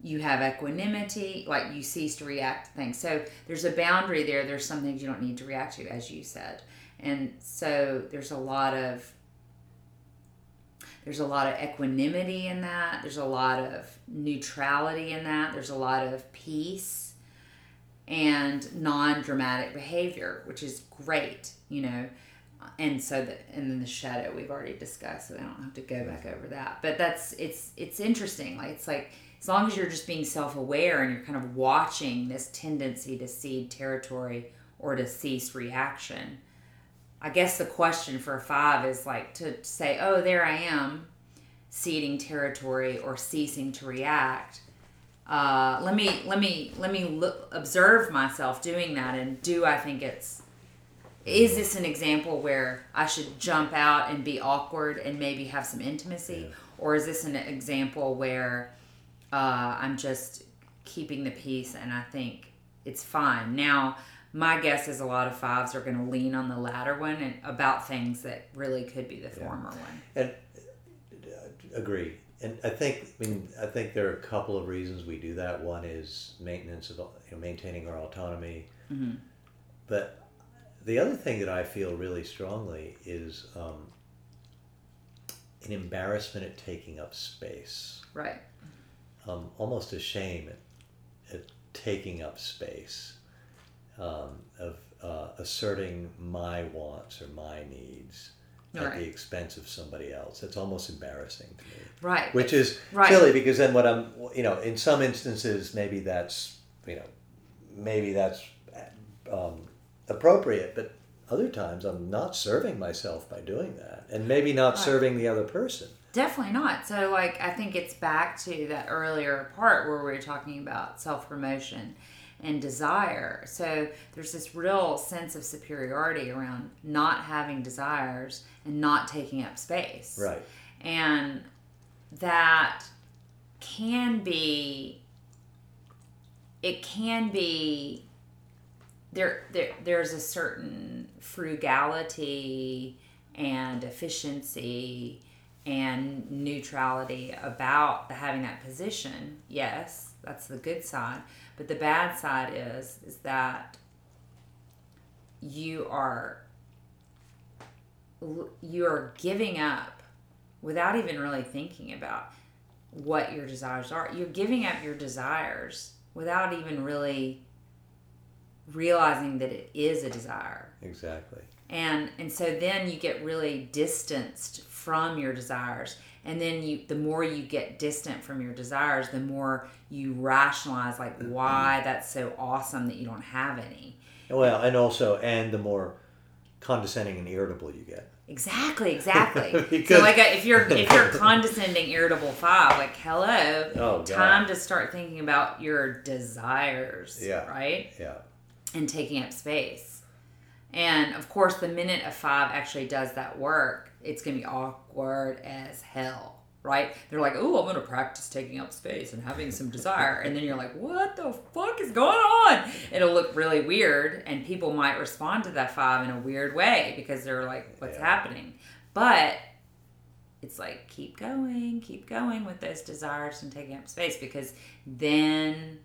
you have equanimity like you cease to react to things. So there's a boundary there. There's some things you don't need to react to as you said. And so there's a lot of there's a lot of equanimity in that. There's a lot of neutrality in that. There's a lot of peace and non-dramatic behavior which is great you know and so the and then the shadow we've already discussed so i don't have to go back over that but that's it's it's interesting like it's like as long as you're just being self-aware and you're kind of watching this tendency to cede territory or to cease reaction I guess the question for five is like to say, oh, there I am, ceding territory or ceasing to react. Uh, let me let me let me look, observe myself doing that, and do I think it's is this an example where I should jump out and be awkward and maybe have some intimacy, Yeah. or is this an example where uh, I'm just keeping the peace and I think it's fine now? my guess is a lot of fives are going to lean on the latter one and about things that really could be the Yeah. former one. And uh, agree. And I think, I mean, I think there are a couple of reasons we do that. One is maintenance of, you know, maintaining our autonomy. hmm But the other thing that I feel really strongly is um, an embarrassment at taking up space, Right. um, almost a shame at, at taking up space, um, of uh, asserting my wants or my needs at Right. the expense of somebody else. It's almost embarrassing to me. Right. Which is Right. silly because then what I'm, you know, in some instances maybe that's, you know, maybe that's um, appropriate, but other times I'm not serving myself by doing that, and maybe not Right. serving the other person. Definitely not. So, like, I think it's back to that earlier part where we were talking about self promotion and desire. So, there's this real sense of superiority around not having desires and not taking up space. Right. And that can be, it can be. There, there, there's a certain frugality and efficiency and neutrality about having that position. Yes, that's the good side. But the bad side is is that you are you are giving up without even really thinking about what your desires are. You're giving up your desires without even really realizing that it is a desire Exactly. and and so then you get really distanced from your desires and then you the more you get distant from your desires the more you rationalize like mm-hmm. why that's so awesome that you don't have any Well, and also, and the more condescending and irritable you get. exactly exactly Because- *laughs* so like if you're if you're *laughs* condescending irritable five like hello Oh, time to start thinking about your desires Yeah. right Yeah. and taking up space. And of course, the minute a five actually does that work, it's going to be awkward as hell, right? They're like, oh, I'm going to practice taking up space and having some desire. And then you're like, what the fuck is going on? It'll look really weird, and people might respond to that five in a weird way because they're like, what's Yeah. happening? But it's like, keep going, keep going with those desires and taking up space because then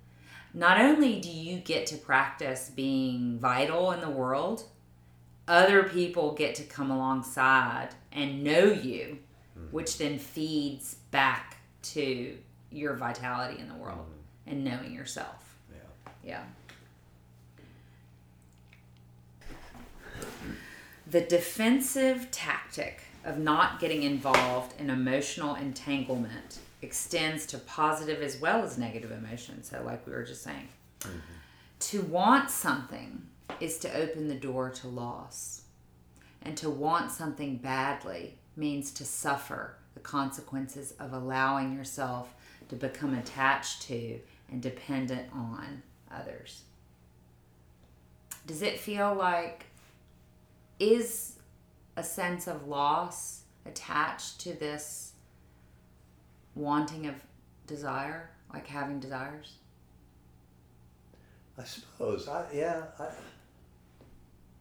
not only do you get to practice being vital in the world, other people get to come alongside and know you, mm-hmm. which then feeds back to your vitality in the world mm-hmm. and knowing yourself. Yeah. Yeah. The defensive tactic of not getting involved in emotional entanglement extends to positive as well as negative emotions. So, like we were just saying, mm-hmm. to want something is to open the door to loss. And to want something badly means to suffer the consequences of allowing yourself to become attached to and dependent on others. Does it feel like, is a sense of loss attached to this wanting of desire, like having desires? I suppose. I, yeah, I,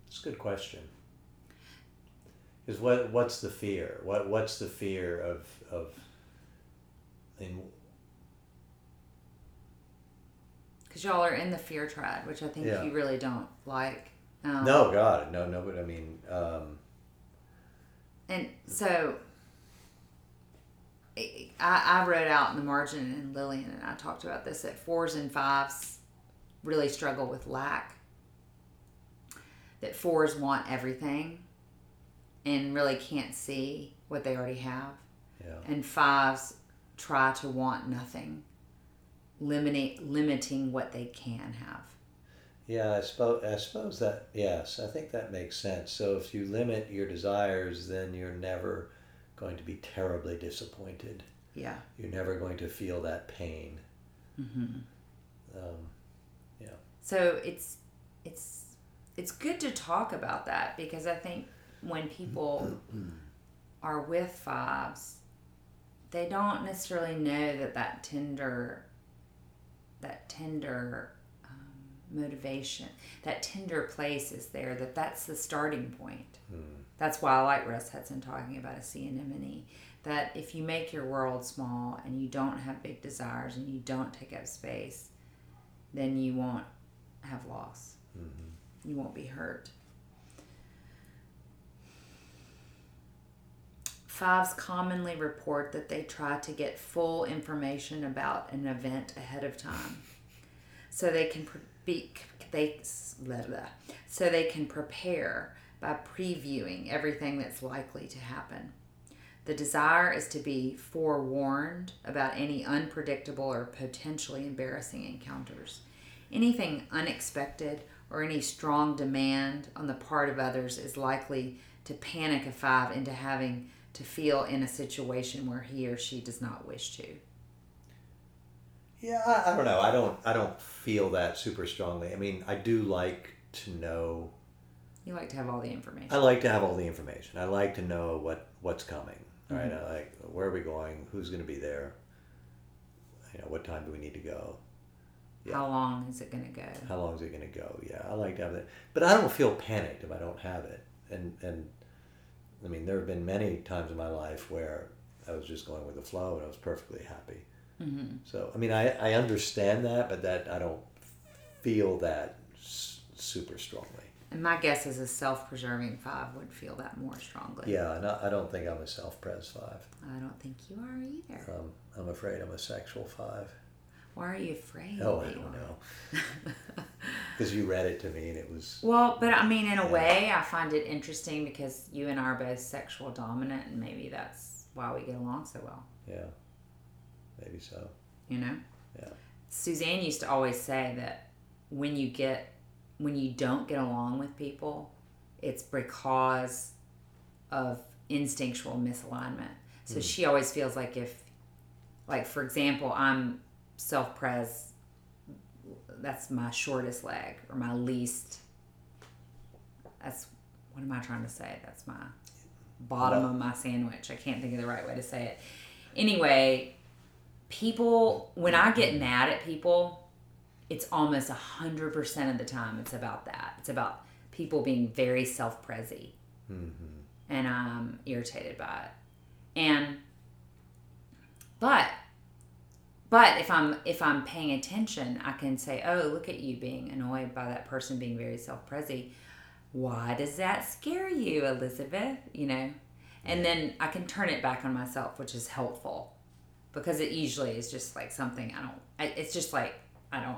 it's a good question. Because what what's the fear? What what's the fear of of? In because y'all are in the fear triad, which I think yeah. you really don't like. Um, no, God, no, no. But I mean, um, and so I, I wrote out in the margin, and Lillian and I talked about this that fours and fives really struggle with lack. That fours want everything and really can't see what they already have. Yeah. And fives try to want nothing, limiting limiting what they can have. Yeah, I suppose I suppose that yes, I think that makes sense. So if you limit your desires, then you're never going to be terribly disappointed. Yeah. You're never going to feel that pain. Mm-hmm. Um, yeah. So it's it's it's good to talk about that because I think when people are with fives, they don't necessarily know that that tender, that tender um, motivation, that tender place is there. That that's the starting point. Mm. That's why I like Russ Hudson talking about a sea anemone. That if you make your world small and you don't have big desires and you don't take up space, then you won't have loss. Mm-hmm. You won't be hurt. Fives commonly report that they try to get full information about an event ahead of time, so they can be they blah, blah, so they can prepare by previewing everything that's likely to happen. The desire is to be forewarned about any unpredictable or potentially embarrassing encounters. Anything unexpected or any strong demand on the part of others is likely to panic a five into having to feel in a situation where he or she does not wish to. Yeah, I, I don't know. I don't. I don't feel that super strongly. I mean, I do like to know. You like to have all the information. I like to have all the information. I like to know what what's coming. Mm-hmm. Right. I like where are we going? Who's going to be there? You know, what time do we need to go? Yeah. How long is it going to go? How long is it going to go? Yeah, I like to have that, but I don't feel panicked if I don't have it. And and I mean, there have been many times in my life where I was just going with the flow and I was perfectly happy. Mm-hmm. So, I mean, I, I understand that, but that I don't feel that s- super strongly. And my guess is a self-preserving five would feel that more strongly. Yeah, and I, I don't think I'm a self-pres five. I don't think you are either. Um, I'm afraid I'm a sexual five. Why are you afraid? Oh, I don't know. *laughs* Because you read it to me and it was. Well, but I mean, in a yeah. way, I find it interesting because you and I are both sexual dominant, and maybe that's why we get along so well. Yeah, maybe so. You know? Yeah. Suzanne used to always say that when you get, when you don't get along with people, it's because of instinctual misalignment. So mm. she always feels like if, like, for example, I'm self pres that's my shortest leg or my least that's what am I trying to say? That's my bottom of my sandwich. I can't think of the right way to say it. Anyway, people when I get mad at people, it's almost a hundred percent of the time it's about that. It's about people being very self prezi mm-hmm. and I'm irritated by it. And but but if I'm if I'm paying attention, I can say, "Oh, look at you being annoyed by that person being very self-prezi. Why does that scare you, Elizabeth?" You know, and then I can turn it back on myself, which is helpful because it usually is just like something I don't. It's just like I don't.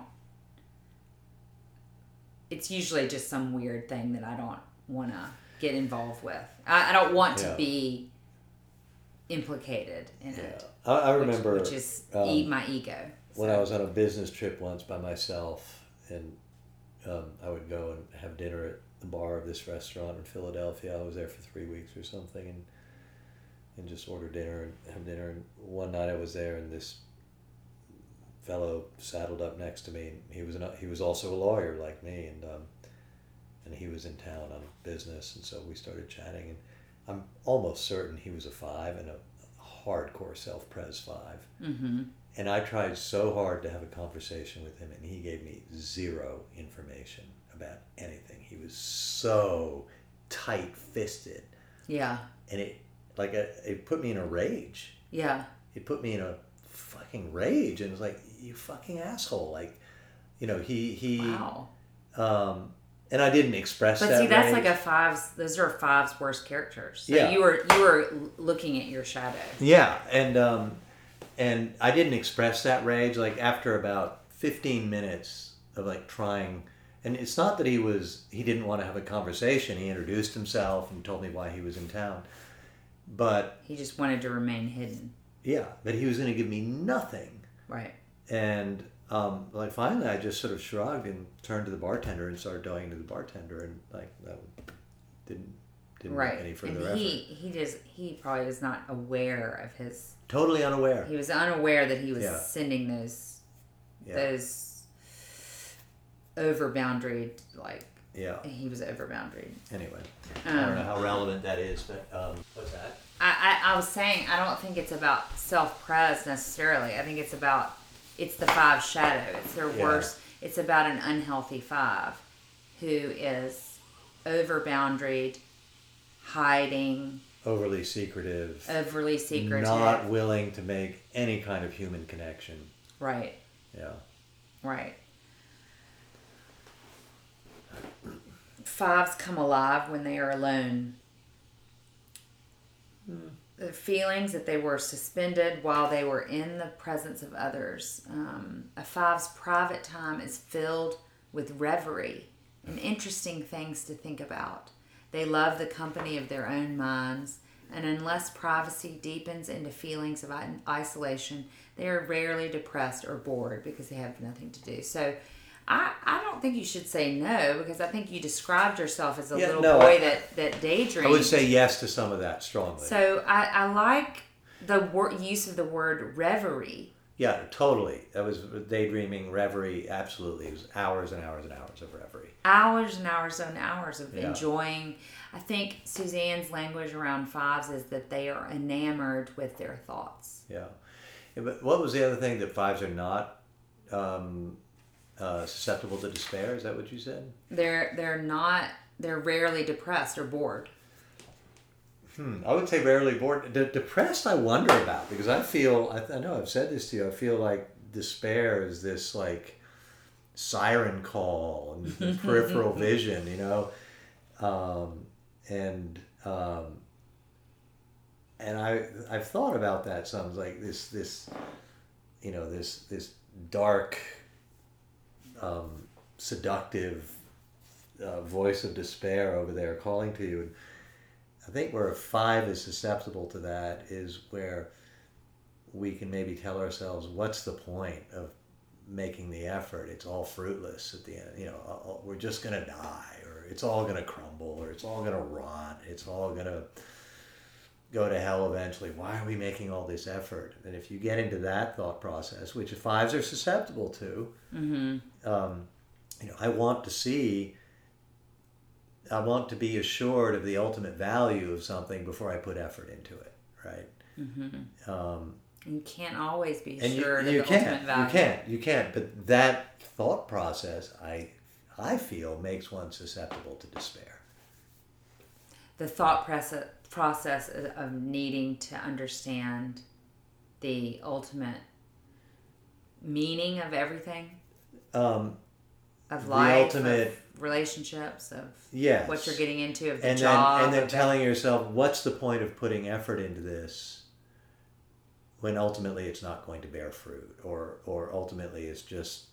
It's usually just some weird thing that I don't want to get involved with. I, I don't want Yeah. to be implicated in Yeah, it. I, I remember which, is um, e- my ego. when So- I was on a business trip once by myself, and um, I would go and have dinner at the bar of this restaurant in Philadelphia. I was there for three weeks or something, and and just order dinner and have dinner. And one night I was there, and this fellow saddled up next to me. And he was an, he was also a lawyer like me, and um, and he was in town on business, and so we started chatting. And I'm almost certain he was a five and a hardcore self pres five. Mhm. And I tried so hard to have a conversation with him, and he gave me zero information about anything. He was so tight fisted, Yeah, and it like it, it put me in a rage. yeah, It put me in a fucking rage, and it was like you fucking asshole. Like, you know, he he. wow. Um, and I didn't express that. But that. see, that's like a five's. Those are five's worst characters. So Yeah. you were you were looking at your shadow. Yeah, and um, and I didn't express that rage. Like after about fifteen minutes of like trying, and it's not that he was he didn't want to have a conversation. He introduced himself and told me why he was in town, but He just wanted to remain hidden. yeah, but he was going to give me nothing. Right. And um, like finally, I just sort of shrugged and turned to the bartender and started talking to the bartender, and like that didn't didn't Right. make any further and effort. he he just he probably was not aware of his. totally unaware. He was unaware that he was Yeah. sending those Yeah, those over boundary like yeah. he was over boundary. Anyway, I don't know Um, how relevant that is, but um, what's that? I, I, I was saying I don't think it's about self pres necessarily. I think it's about it's the five shadow. It's their Yeah. worst. It's about an unhealthy five who is over boundaried, hiding, Overly secretive, overly secretive. not willing to make any kind of human connection. right, Yeah, right. Fives come alive when they are alone. Hmm. The feelings that they were suspended while they were in the presence of others. Um, a five's private time is filled with reverie and interesting things to think about. They love the company of their own minds, and unless privacy deepens into feelings of isolation, they are rarely depressed or bored because they have nothing to do. So, I, I don't think you should say no because I think you described yourself as a Yeah, little no, boy I- that, that daydreamed. I would say yes to some of that strongly. So I, I like the wor- use of the word reverie. yeah, totally. That was daydreaming, reverie. Absolutely, it was hours and hours and hours of reverie. Hours and hours and hours of Yeah. enjoying. I think Suzanne's language around fives is that they are enamored with their thoughts. Yeah. Yeah, but what was the other thing that fives are not um, uh, susceptible to despair? Is that what you said? They're they're not they're rarely depressed or bored. Hmm, I would say rarely bored. De- depressed, I wonder about because I feel. I, I know I've said this to you. I feel like despair is this like siren call and *laughs* peripheral *laughs* vision, you know, um, and um, and I I've thought about that some like this this you know this this dark um, seductive uh, voice of despair over there calling to you. And I think where a five is susceptible to that is where we can maybe tell ourselves, what's the point of making the effort? It's all fruitless at the end. You know, uh, uh, we're just going to die, or it's all going to crumble, or it's all going to rot, it's all going to go to hell eventually. Why are we making all this effort? And if you get into that thought process, which fives are susceptible to, Mm-hmm. Um, you know, I want to see, I want to be assured of the ultimate value of something before I put effort into it, right? Mm-hmm. Um, You can't always be and you, sure of you the can't, ultimate value. you can't, you can't. But that thought process, I, I feel, makes one susceptible to despair. The thought process process of needing to understand the ultimate meaning of everything Um, of The life, ultimate- of relationships, of yes. what you're getting into, of the and job, then and then telling yourself what's the point of putting effort into this when ultimately it's not going to bear fruit or or ultimately it's just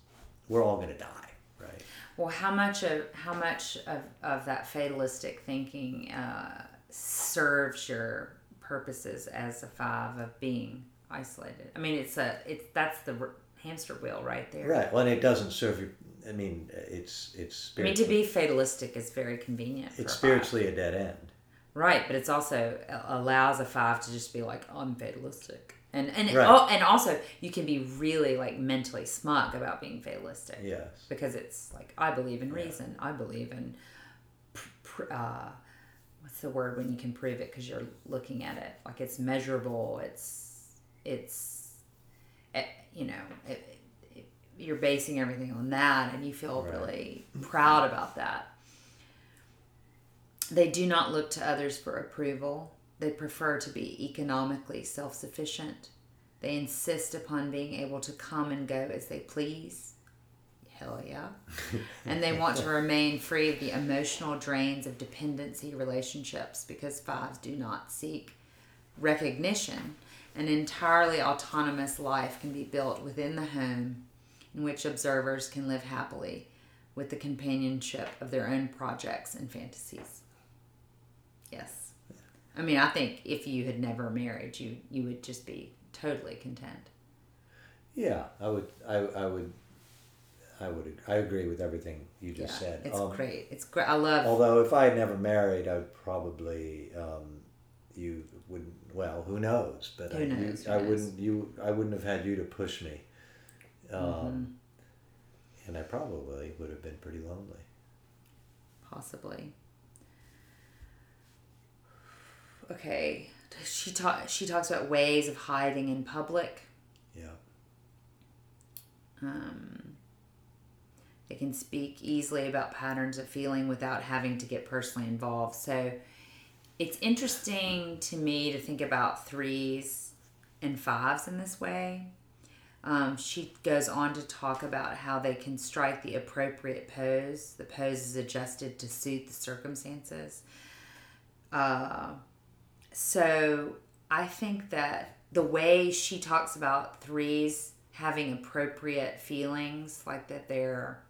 we're all going to die right Well, how much of how much of, of that fatalistic thinking uh, serves your purposes as a five of being isolated? I mean, it's a it's that's the hamster wheel right there. right well and it doesn't serve you i mean it's it's I mean, to be fatalistic is very convenient. It's spiritually a dead end right, but it's also allows a five to just be like, I'm fatalistic, and and Right. oh, and also you can be really like mentally smug about being fatalistic. yes because it's like I believe in Yeah. reason. I believe in uh, what's the word when you can prove it because you're looking at it like it's measurable. It's it's eh, you know it, it, you're basing everything on that, and you feel Right. really proud about that. They do not look to others for approval. They prefer to be economically self sufficient. They insist upon being able to come and go as they please. Hell yeah. *laughs* and they want to remain free of the emotional drains of dependency relationships because fives do not seek recognition. An entirely autonomous life can be built within the home in which observers can live happily with the companionship of their own projects and fantasies. Yes. I mean, I think if you had never married, you you would just be totally content. yeah i would i, I would i would i agree with everything you just said It's Um, great. It's great. I love Although if I had never married, I would probably um, you wouldn't. Well, who knows? But Who I, knows, You, who I knows? wouldn't. You, I wouldn't have had you to push me, um, Mm-hmm. and I probably would have been pretty lonely. possibly. Okay, she talk, she talks about ways of hiding in public. Yeah. Um, they can speak easily about patterns of feeling without having to get personally involved. So it's interesting to me to think about threes and fives in this way. Um, she goes on to talk about how they can strike the appropriate pose. The pose is adjusted to suit the circumstances. Uh, so I think that the way she talks about threes having appropriate feelings, like that they're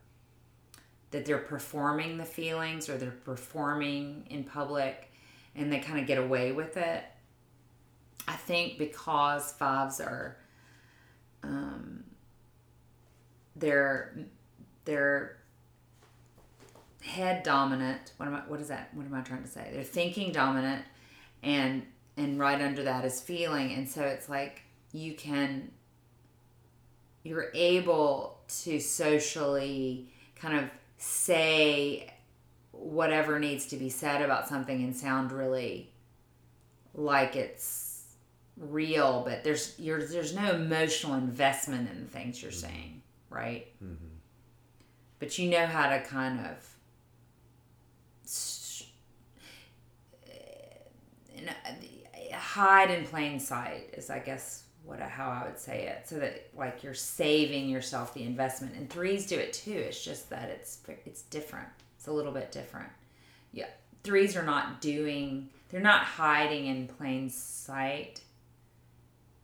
that they're performing the feelings or they're performing in public and they kind of get away with it. I think because fives are um, they're they're head dominant. What am I? What is that? What am I trying to say? They're thinking dominant, and and right under that is feeling, and so it's like you can you're able to socially kind of say whatever needs to be said about something and sound really like it's real but there's you're, there's no emotional investment in the things you're saying right? Mm-hmm. but you know how to kind of uh, hide in plain sight is i guess what how i would say it so that like you're saving yourself the investment. And threes do it too it's just that it's it's different a little bit different yeah threes are not doing they're not hiding in plain sight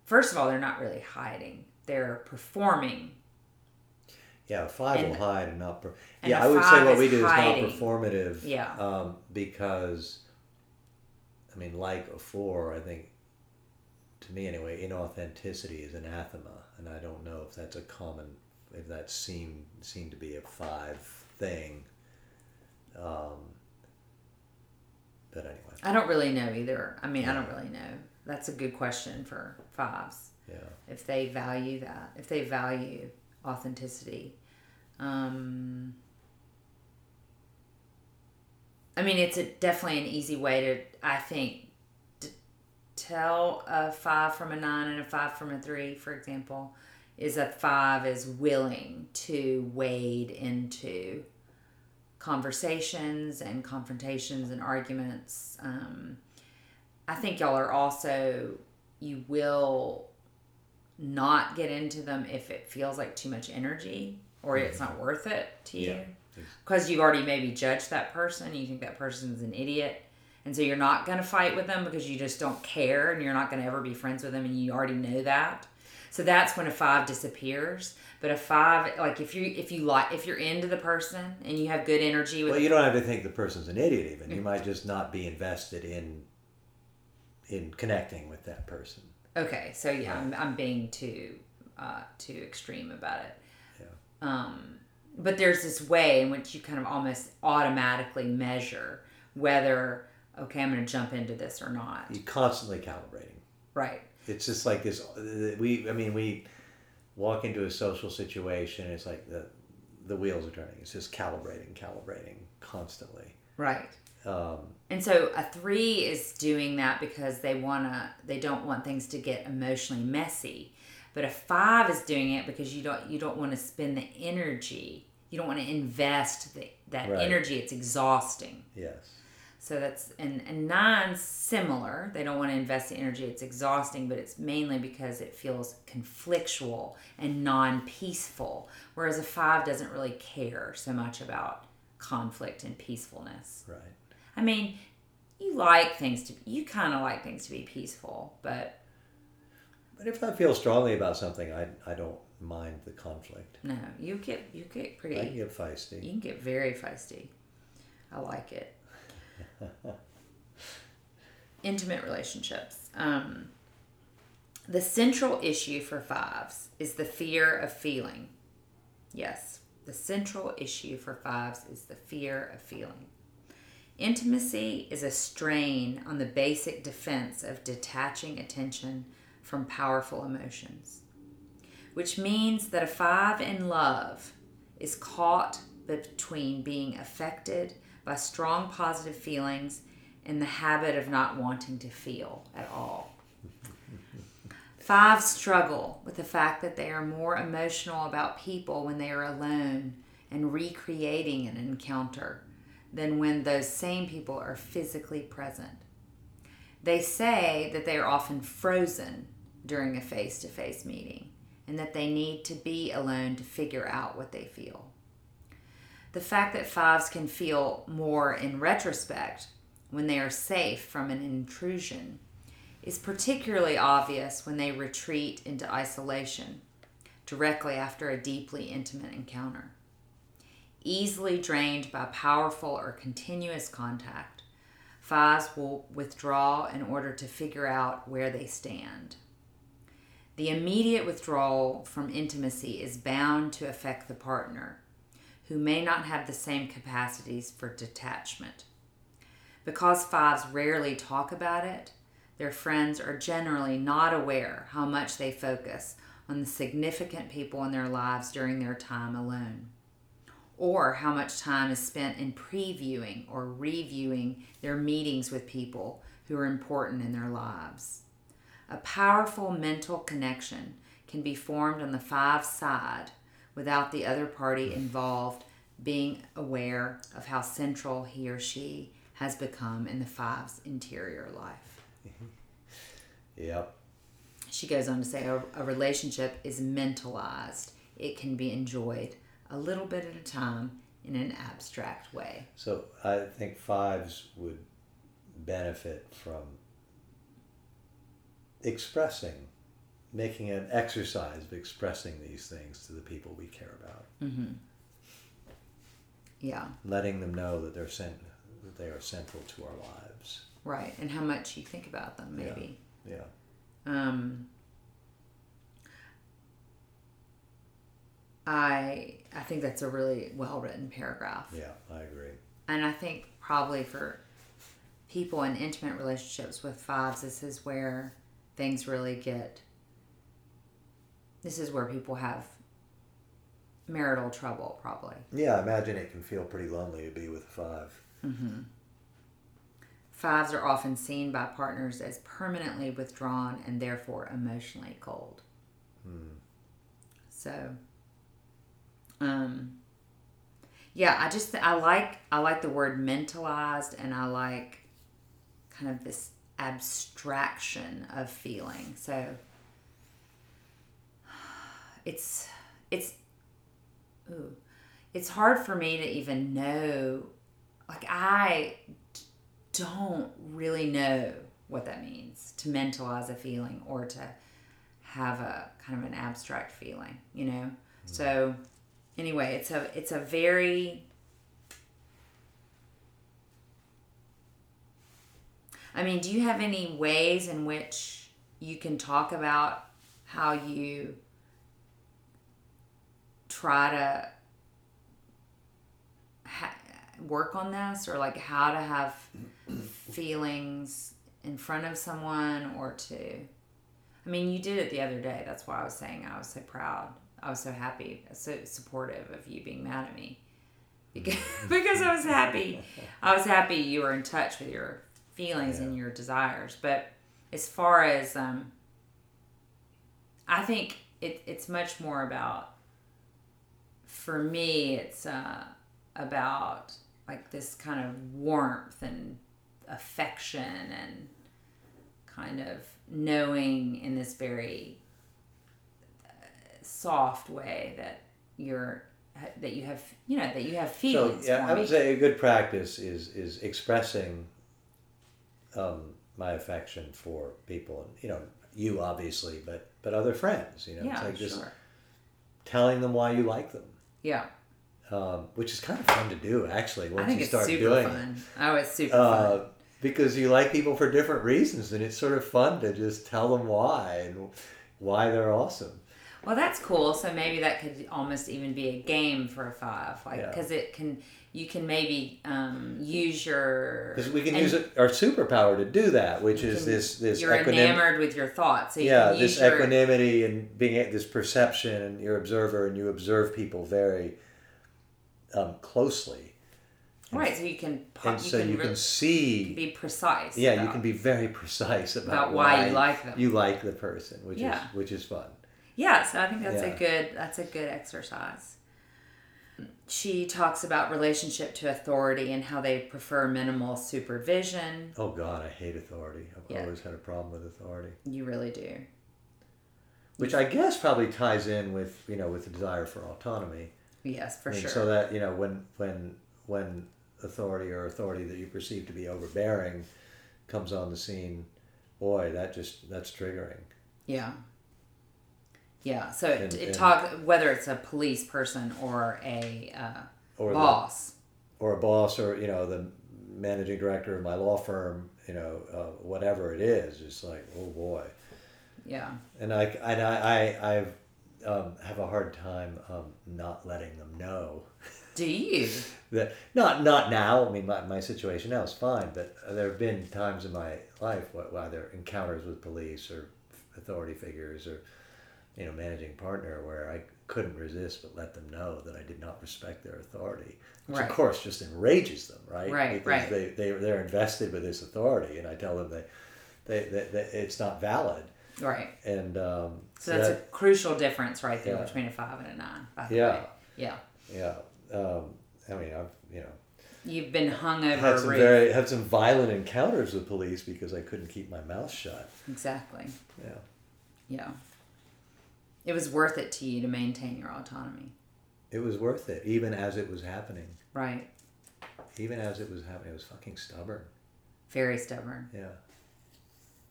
first of all they're not really hiding they're performing Yeah, five And- will hide and not. Per- and yeah, I would say what we do hiding. is not performative. Yeah. Um, because, I mean, like a four, I think, to me anyway, inauthenticity is anathema, and I don't know if that's a common, if that seem seemed to be a five thing. Um, but anyway, i don't really know either. I mean i don't really know. That's a good question for fives yeah, if they value that, if they value authenticity. Um, I mean, it's a, definitely an easy way to, I think, to tell a five from a nine and a five from a three, for example, is a five is willing to wade into conversations and confrontations and arguments. Um, I think y'all are also, you will not get into them if it feels like too much energy or it's not worth it to you. Yeah. Because you've already maybe judged that person, you think that person's an idiot. And so you're not going to fight with them because you just don't care and you're not going to ever be friends with them and you already know that. So that's when a five disappears. But a five, like if you if you like if you're into the person and you have good energy with Well, you don't have to think the person's an idiot. Even you might just not be invested in in connecting with that person. Okay, so yeah, I'm, I'm being too uh, too extreme about it. Yeah. Um, but there's this way in which you kind of almost automatically measure whether okay, I'm going to jump into this or not. You're constantly calibrating. Right. It's just like this. We, I mean, we walk into a social situation. It's like the the wheels are turning. It's just calibrating, calibrating constantly. Right. Um, And so a three is doing that because they wanna they don't want things to get emotionally messy. But a five is doing it because you don't you don't want to spend the energy. You don't want to invest the, that Right. energy. It's exhausting. yes. So that's and and nine's similar. They don't want to invest the energy. It's exhausting, but it's mainly because it feels conflictual and non-peaceful. Whereas a five doesn't really care so much about conflict and peacefulness. Right. I mean, you like things to you kind of like things to be peaceful, but But if I feel strongly about something, I I don't mind the conflict. no, you get you get pretty. I can get feisty. You can get very feisty. I like it. *laughs* Intimate relationships. Um, the central issue for fives is the fear of feeling. Yes, the central issue for fives is the fear of feeling. Intimacy is a strain on the basic defense of detaching attention from powerful emotions, which means that a five in love is caught between being affected by strong positive feelings and the habit of not wanting to feel at all. *laughs* Five struggle with the fact that they are more emotional about people when they are alone and recreating an encounter than when those same people are physically present. They say that they are often frozen during a face to face meeting and that they need to be alone to figure out what they feel. The fact that fives can feel more in retrospect when they are safe from an intrusion is particularly obvious when they retreat into isolation directly after a deeply intimate encounter. Easily drained by powerful or continuous contact, fives will withdraw in order to figure out where they stand. The immediate withdrawal from intimacy is bound to affect the partner, who may not have the same capacities for detachment. Because fives rarely talk about it, their friends are generally not aware how much they focus on the significant people in their lives during their time alone, or how much time is spent in previewing or reviewing their meetings with people who are important in their lives. A powerful mental connection can be formed on the five side without the other party involved being aware of how central he or she has become in the five's interior life. Mm-hmm. Yep. She goes on to say a, a relationship is mentalized, it can be enjoyed a little bit at a time in an abstract way. So I think fives would benefit from expressing, making an exercise of expressing these things to the people we care about, Yeah, letting them know that they're cent- that they are central to our lives. right. And how much you think about them, Yeah. maybe. Yeah. Um, I I think that's a really well written paragraph. Yeah, I agree. And I think probably for people in intimate relationships with fives, this is where things really get. This is where people have marital trouble, probably. Yeah, I imagine it can feel pretty lonely to be with a five. Fives are often seen by partners as permanently withdrawn and therefore emotionally cold. So, um, yeah, I just I like I like the word mentalized, and I like kind of this abstraction of feeling. So, it's it's ooh, it's hard for me to even know like I d- don't really know what that means to mentalize a feeling or to have a kind of an abstract feeling, you know. Mm. So anyway, it's a it's a very I mean, do you have any ways in which you can talk about how you try to ha- work on this or like how to have feelings in front of someone or to I mean, you did it the other day. That's why I was saying I was so proud. I was so happy, so supportive of you being mad at me. Because, *laughs* because I was happy. I was happy you were in touch with your feelings and your desires. But as far as um I think it, it's much more about for me it's uh about like this kind of warmth and affection and kind of knowing in this very uh, soft way that you're that you have you know that you have So feelings yeah, for I me. would say a good practice is is expressing um, my affection for people, and you know, you obviously, but but other friends. You know, yeah, it's like just telling them why you like them, Yeah, um, which is kind of fun to do actually. Once I think you it's start super doing it. fun. Oh, it's super uh, fun. because you like people for different reasons, and it's sort of fun to just tell them why and why they're awesome. Well, that's cool. So maybe that could almost even be a game for a five, like Yeah. because it can you can maybe um, use your Because we can use it, our superpower to do that, which is can- this this You're equanim- enamored with your thoughts, so you yeah, this your, equanimity and being this perception, and you're observer, and you observe people very um, closely, right. So you can and you so can you really can see. be precise. Yeah, you can be very *laughs* precise about, about why you like them. you like the person, which Yeah. is which is fun. Yeah, so I think that's Yeah. a good that's a good exercise. She talks about relationship to authority and how they prefer minimal supervision. Oh God, I hate authority. I've Yeah. always had a problem with authority, You really do. which I guess probably ties in with you know with the desire for autonomy. Yes, for I mean, sure. So that you know when when when authority or authority that you perceive to be overbearing comes on the scene, boy, that just that's triggering. Yeah. Yeah. So it, And- it and- talk whether it's a police person or a uh, Or the- boss. or a boss, or you know the managing director of my law firm, you know uh, whatever it is, it's like oh boy. Yeah. And I and I I I've, um, have a hard time um, not letting them know Do you? *laughs* that not not now. I mean, my, my situation now is fine, but there have been times in my life, wh- either encounters with police or authority figures or you know managing partner, where I couldn't resist but let them know that I did not respect their authority, which Right. of course just enrages them, right? Right, because right. They they they're invested with this authority, and I tell them they, they, they, they it's not valid, Right. and um, So that's that- a crucial difference right there Yeah. between a five and a nine. By the Yeah. way. Yeah. yeah. Um, I mean, I've you know. You've been hung over had some roof. very had some violent encounters with police because I couldn't keep my mouth shut. Exactly. Yeah. Yeah. It was worth it to you to maintain your autonomy. It was worth it, even as it was happening. Right. Even as it was happening, it was fucking stubborn. Very stubborn. Yeah.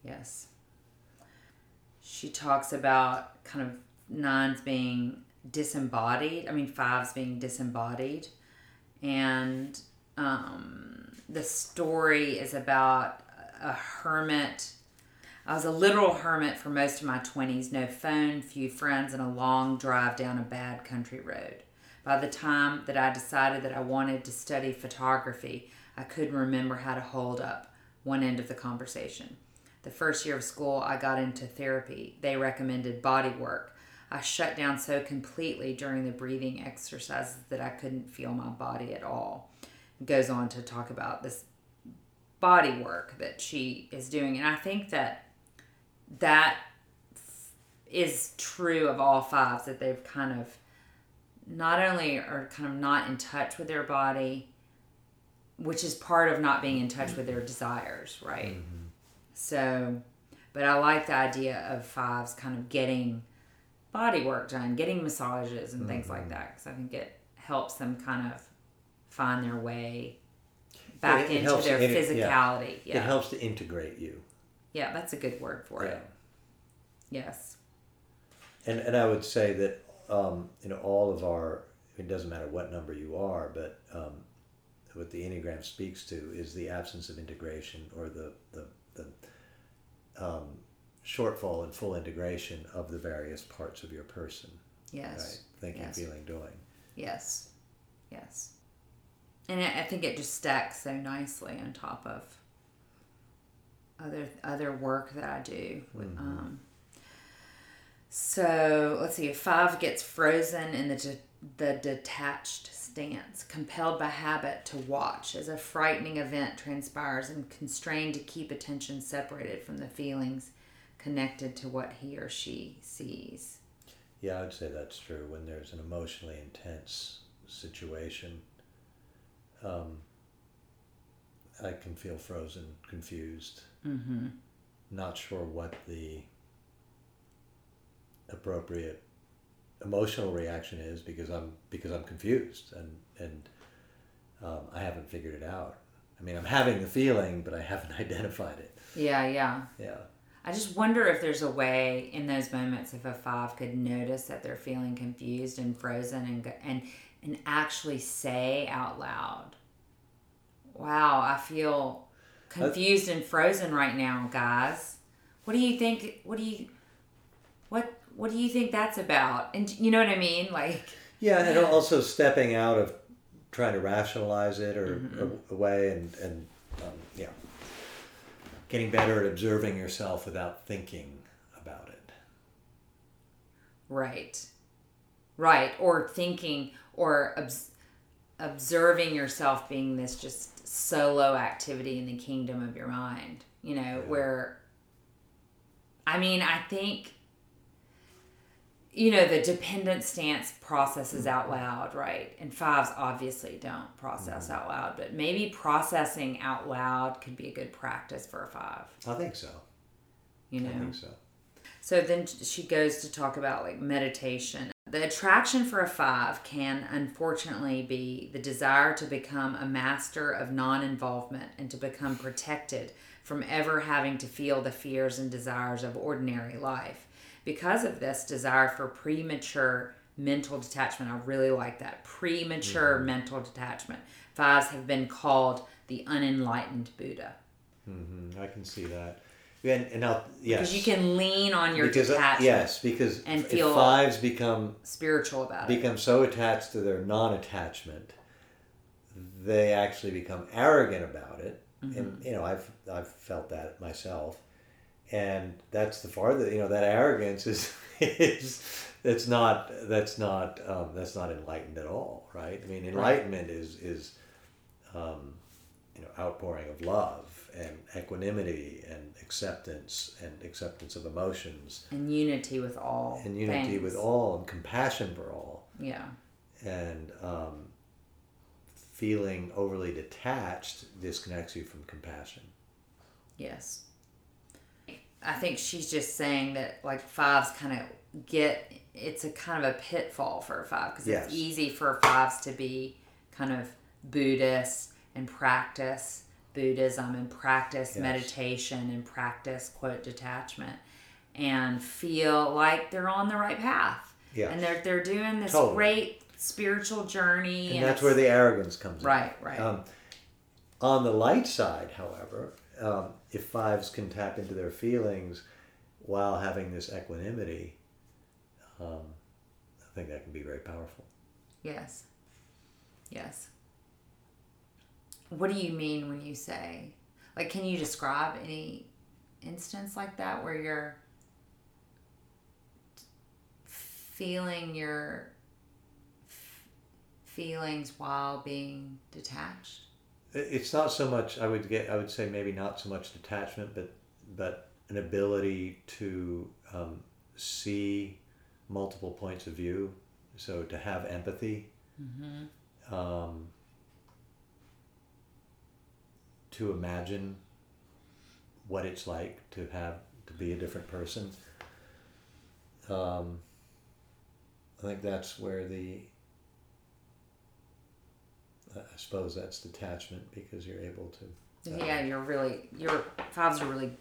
Yes. She talks about kind of nines being disembodied. I mean, fives being disembodied. And um, the story is about a hermit. I was a literal hermit for most of my 20s, no phone, few friends, and a long drive down a bad country road. By the time that I decided that I wanted to study photography, I couldn't remember how to hold up one end of the conversation. The first year of school, I got into therapy. They recommended body work. I shut down so completely during the breathing exercises that I couldn't feel my body at all. It goes on to talk about this body work that she is doing. And I think that that is true of all fives that they've kind of not only are kind of not in touch with their body, which is part of not being in touch with their desires, right? Mm-hmm. So, but I like the idea of fives kind of getting body work done, getting massages and things like mm-hmm. that. Because I think it helps them kind of find their way back it- it into their it- yeah. physicality. Yeah, It helps to integrate you. Yeah, that's a good word for Yeah. it. Yes. And and I would say that um, you know all of our it doesn't matter what number you are, but um, what the enneagram speaks to is the absence of integration or the the, the um, shortfall in full integration of the various parts of your person. Yes. Right, thinking, Yes. feeling, doing. Yes. Yes. And I I think it just stacks so nicely on top of other other work that I do. Um, so let's see. Five gets frozen in the de- the detached stance, compelled by habit to watch as a frightening event transpires, and constrained to keep attention separated from the feelings connected to what he or she sees. Yeah, I'd say that's true. When there's an emotionally intense situation, um, I can feel frozen, confused, Mm-hmm. not sure what the appropriate emotional reaction is because I'm because I'm confused and and um, I haven't figured it out. I mean, I'm having the feeling, but I haven't *laughs* identified it. Yeah, yeah. Yeah. I just wonder if there's a way in those moments if a five could notice that they're feeling confused and frozen and and and actually say out loud, "Wow, I feel confused and frozen right now, guys. What do you think? What do you what what do you think that's about?" And you know what I mean? Like, Yeah, and also stepping out of trying to rationalize it or a- away and and um, yeah, getting better at observing yourself without thinking about it. right, right, or thinking or obs- observing yourself being this just solo activity in the kingdom of your mind you know where i mean i think you know the dependent stance processes out mm-hmm. loud right and fives obviously don't process mm-hmm. out loud but maybe processing out loud could be a good practice for a five I think so. you know I think so. so then she goes to talk about like meditation. The attraction for a five can unfortunately be the desire to become a master of non involvement and to become protected from ever having to feel the fears and desires of ordinary life. Because of this desire for premature mental detachment, I really like that premature mental detachment. Fives have been called the unenlightened Buddha Mm-hmm. I can see that. And, and now, yes. because you can lean on your because, uh, detachment, yes, because and if feel- fives become spiritual about it. become so attached to their non-attachment, they actually become arrogant about it. And you know, I've I've felt that myself, and that's the farther you know that arrogance is *laughs* is that's not that's not um, that's not enlightened at all, right? I mean, enlightenment is is um, you know outpouring of love and equanimity and acceptance and acceptance of emotions and unity with all and unity things. with all and compassion for all yeah and um, feeling overly detached disconnects you from compassion. yes i think she's just saying that like fives kind of get it's a kind of a pitfall for a five because Yes. it's easy for fives to be kind of buddhist and practice buddhism and practice Yes. meditation and practice quote detachment and feel like they're on the right path Yeah. and they're they're doing this Totally. great spiritual journey And that's where the arrogance comes in. right right Um, on the light side, however, um, if fives can tap into their feelings while having this equanimity, um, I think that can be very powerful. Yes. Yes. What do you mean when you say, like, can you describe any instance like that where you're feeling your f- feelings while being detached? It's not so much. I would get. I would say maybe not so much detachment, but but an ability to um, see multiple points of view. So to have empathy. Um, to imagine what it's like to have to be a different person. Um, I think that's where the I suppose that's detachment because you're able to. uh, yeah, you're really your fives are really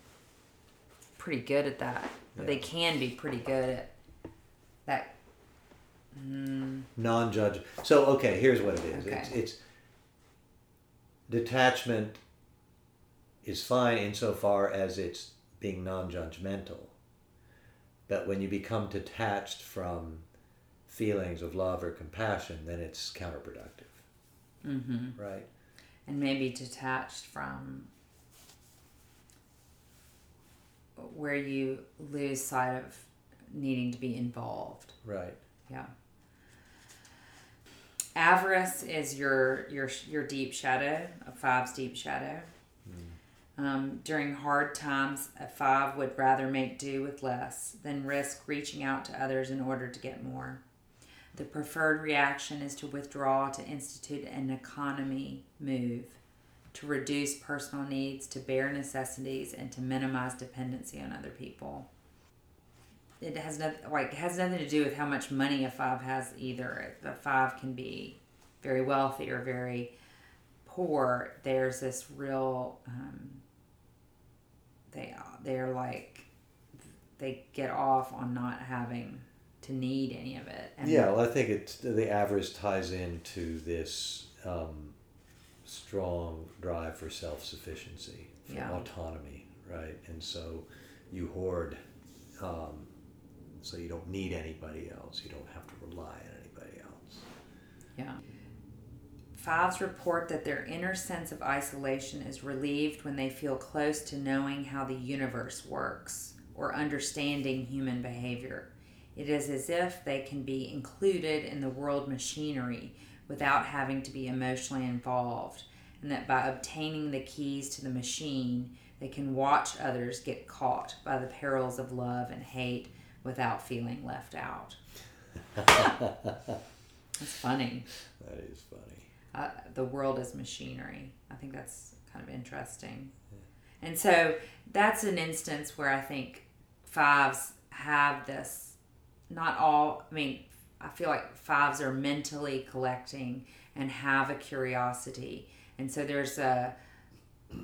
pretty good at that. Yeah. They can be pretty good at that. Mm. Non-judge. So okay, here's what it is. Okay. It's it's detachment is fine insofar as it's being non-judgmental. But when you become detached from feelings of love or compassion, then it's counterproductive. Mm-hmm. Right. And maybe detached from where you lose sight of needing to be involved. Right. Yeah. Avarice is your your your deep shadow, a five's deep shadow. Um, during hard times, a five would rather make do with less than risk reaching out to others in order to get more. The preferred reaction is to withdraw to institute an economy move, to reduce personal needs to bare necessities, and to minimize dependency on other people. It has nothing like has nothing to do with how much money a five has either. A five can be very wealthy or very poor. There's this real um, they they're like they get off on not having to need any of it. And yeah, well, I think it's the avarice ties into this um, strong drive for self sufficiency, for yeah. autonomy, right? And so you hoard, um, so you don't need anybody else. You don't have to rely on anybody else. Yeah. Fives report that their inner sense of isolation is relieved when they feel close to knowing how the universe works or understanding human behavior. It is as if they can be included in the world machinery without having to be emotionally involved, and that by obtaining the keys to the machine, they can watch others get caught by the perils of love and hate without feeling left out. *laughs* that's funny. That is funny. Uh, the world is machinery. I think that's kind of interesting. Yeah. And so that's an instance where I think fives have this not all, I mean, I feel like fives are mentally collecting and have a curiosity. And so there's a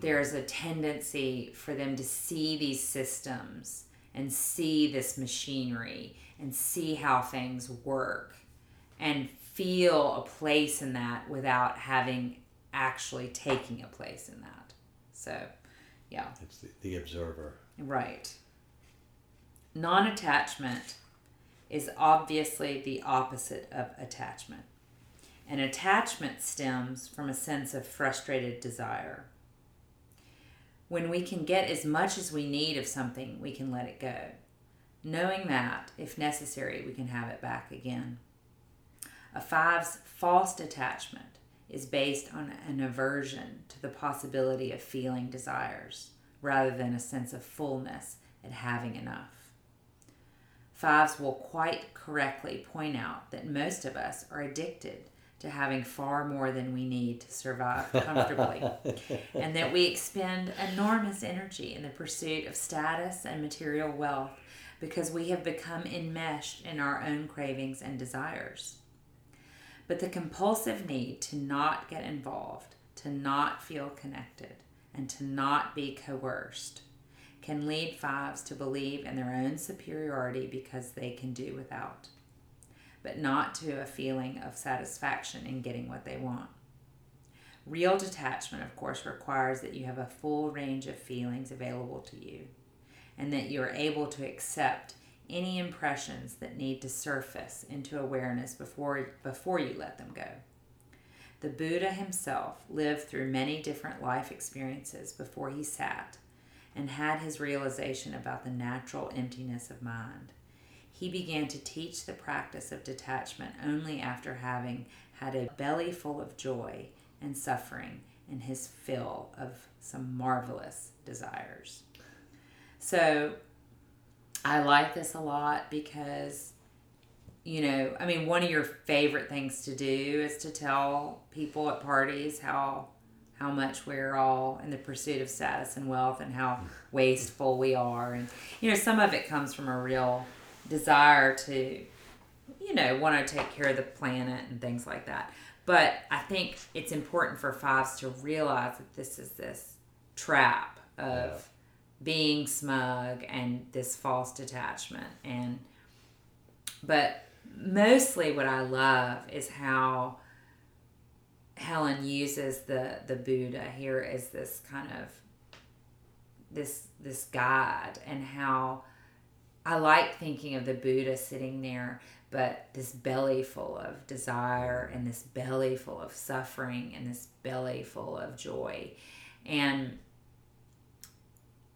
there's a tendency for them to see these systems and see this machinery and see how things work and feel a place in that without having actually taking a place in that. So, yeah. It's the, the observer. Right. Non attachment is obviously the opposite of attachment. And attachment stems from a sense of frustrated desire. When we can get as much as we need of something, we can let it go, knowing that, if necessary, we can have it back again. A five's false attachment is based on an aversion to the possibility of feeling desires rather than a sense of fullness at having enough. Fives will quite correctly point out that most of us are addicted to having far more than we need to survive *laughs* comfortably, and that we expend enormous energy in the pursuit of status and material wealth because we have become enmeshed in our own cravings and desires. But the compulsive need to not get involved, to not feel connected, and to not be coerced can lead fives to believe in their own superiority because they can do without, but not to a feeling of satisfaction in getting what they want. Real detachment, of course, requires that you have a full range of feelings available to you and that you are able to accept any impressions that need to surface into awareness before, before you let them go. The Buddha himself lived through many different life experiences before he sat and had his realization about the natural emptiness of mind. He began to teach the practice of detachment only after having had a belly full of joy and suffering and his fill of some marvelous desires. So I like this a lot because, you know, I mean, one of your favorite things to do is to tell people at parties how how much we're all in the pursuit of status and wealth and how wasteful we are and you know some of it comes from a real desire to you know, want to take care of the planet and things like that. But I think it's important for fives to realize that this is this trap of. Being smug and this false detachment. And, but mostly what I love is how Helen uses the, the Buddha here as this kind of this this guide and how I like thinking of the Buddha sitting there, but this belly full of desire and this belly full of suffering and this belly full of joy. And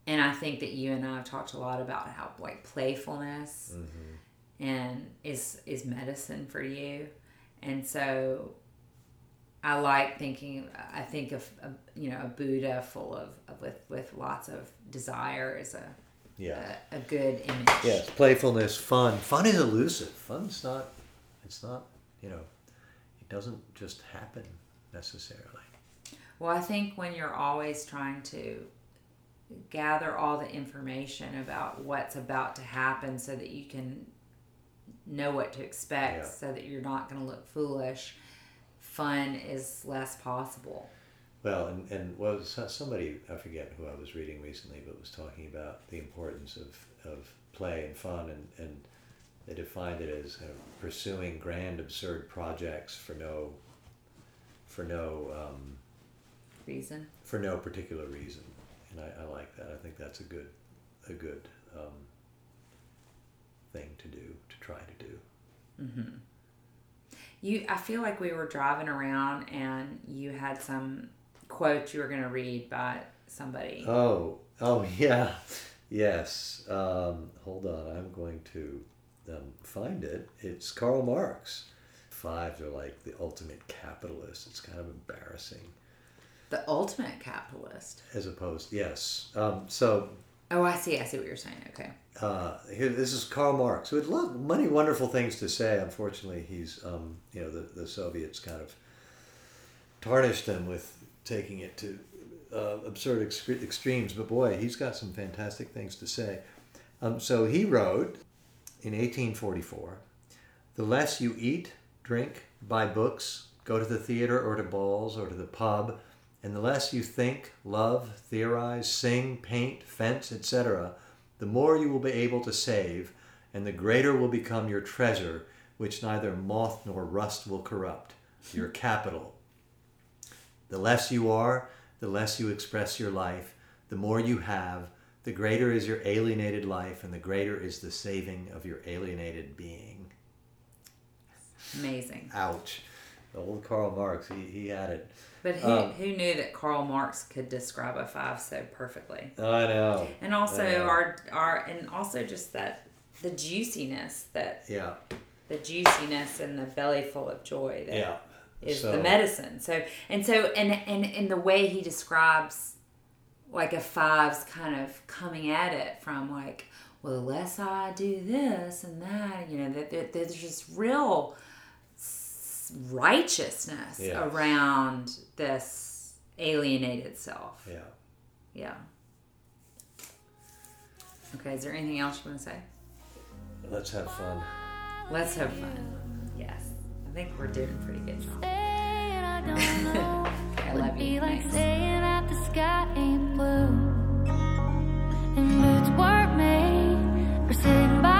and I think that you and I have talked a lot about how like playfulness mm-hmm. and is is medicine for you. And so I like thinking. I think of a, you know a Buddha full of, of with with lots of desire is a Yeah. a, a good image. Yes, playfulness, fun. Fun is elusive. Fun's not. It's not. You know, it doesn't just happen necessarily. Well, I think when you're always trying to gather all the information about what's about to happen so that you can know what to expect Yeah. so that you're not going to look foolish, fun is less possible. Well, and and was somebody I forget who I was reading recently, but was talking about the importance of, of play and fun, and, and they defined it as kind of pursuing grand, absurd projects for no for no um, Reason. for no particular reason, and I, I like that. I think that's a good a good um, thing to do to try to do. You, I feel like we were driving around and you had some quote you were going to read by somebody. Oh, oh *laughs* yeah, yes. Um, hold on, I'm going to um, find it. It's Karl Marx. Fives are like the ultimate capitalist. It's kind of embarrassing, the ultimate capitalist. as opposed. Yes. Um, so Oh, I see. I see what you're saying. Okay. uh, here, this is Karl Marx, who had lo- many wonderful things to say. Unfortunately, he's um, you know the, the Soviets kind of tarnished him with taking it to uh, absurd extre- extremes. But boy, he's got some fantastic things to say. Um, so he wrote in 1844 The less you eat, drink, buy books, go to the theater or to balls or to the pub, and the less you think, love, theorize, sing, paint, fence, etc., the more you will be able to save, and the greater will become your treasure, which neither moth nor rust will corrupt, your *laughs* capital. The less you are, the less you express your life, the more you have, the greater is your alienated life, and the greater is the saving of your alienated being. Amazing. Ouch. The old Karl Marx, he, he had it. But who, Um, who knew that Karl Marx could describe a five so perfectly? I know. And also Yeah. our our and also just that the juiciness that Yeah, the juiciness and the belly full of joy that yeah. is So- the medicine. So and so and and in the way he describes like a five's kind of coming at it from like well the less I do this and that you know that, that there's just real righteousness yes. around this alienated self. Yeah. Yeah. Okay, is there anything else you want to say? Let's have fun. Let's have fun. Yes. I think we're doing pretty good, job. I, *laughs* I love you. Like saying that the sky ain't blue. And were made for sitting by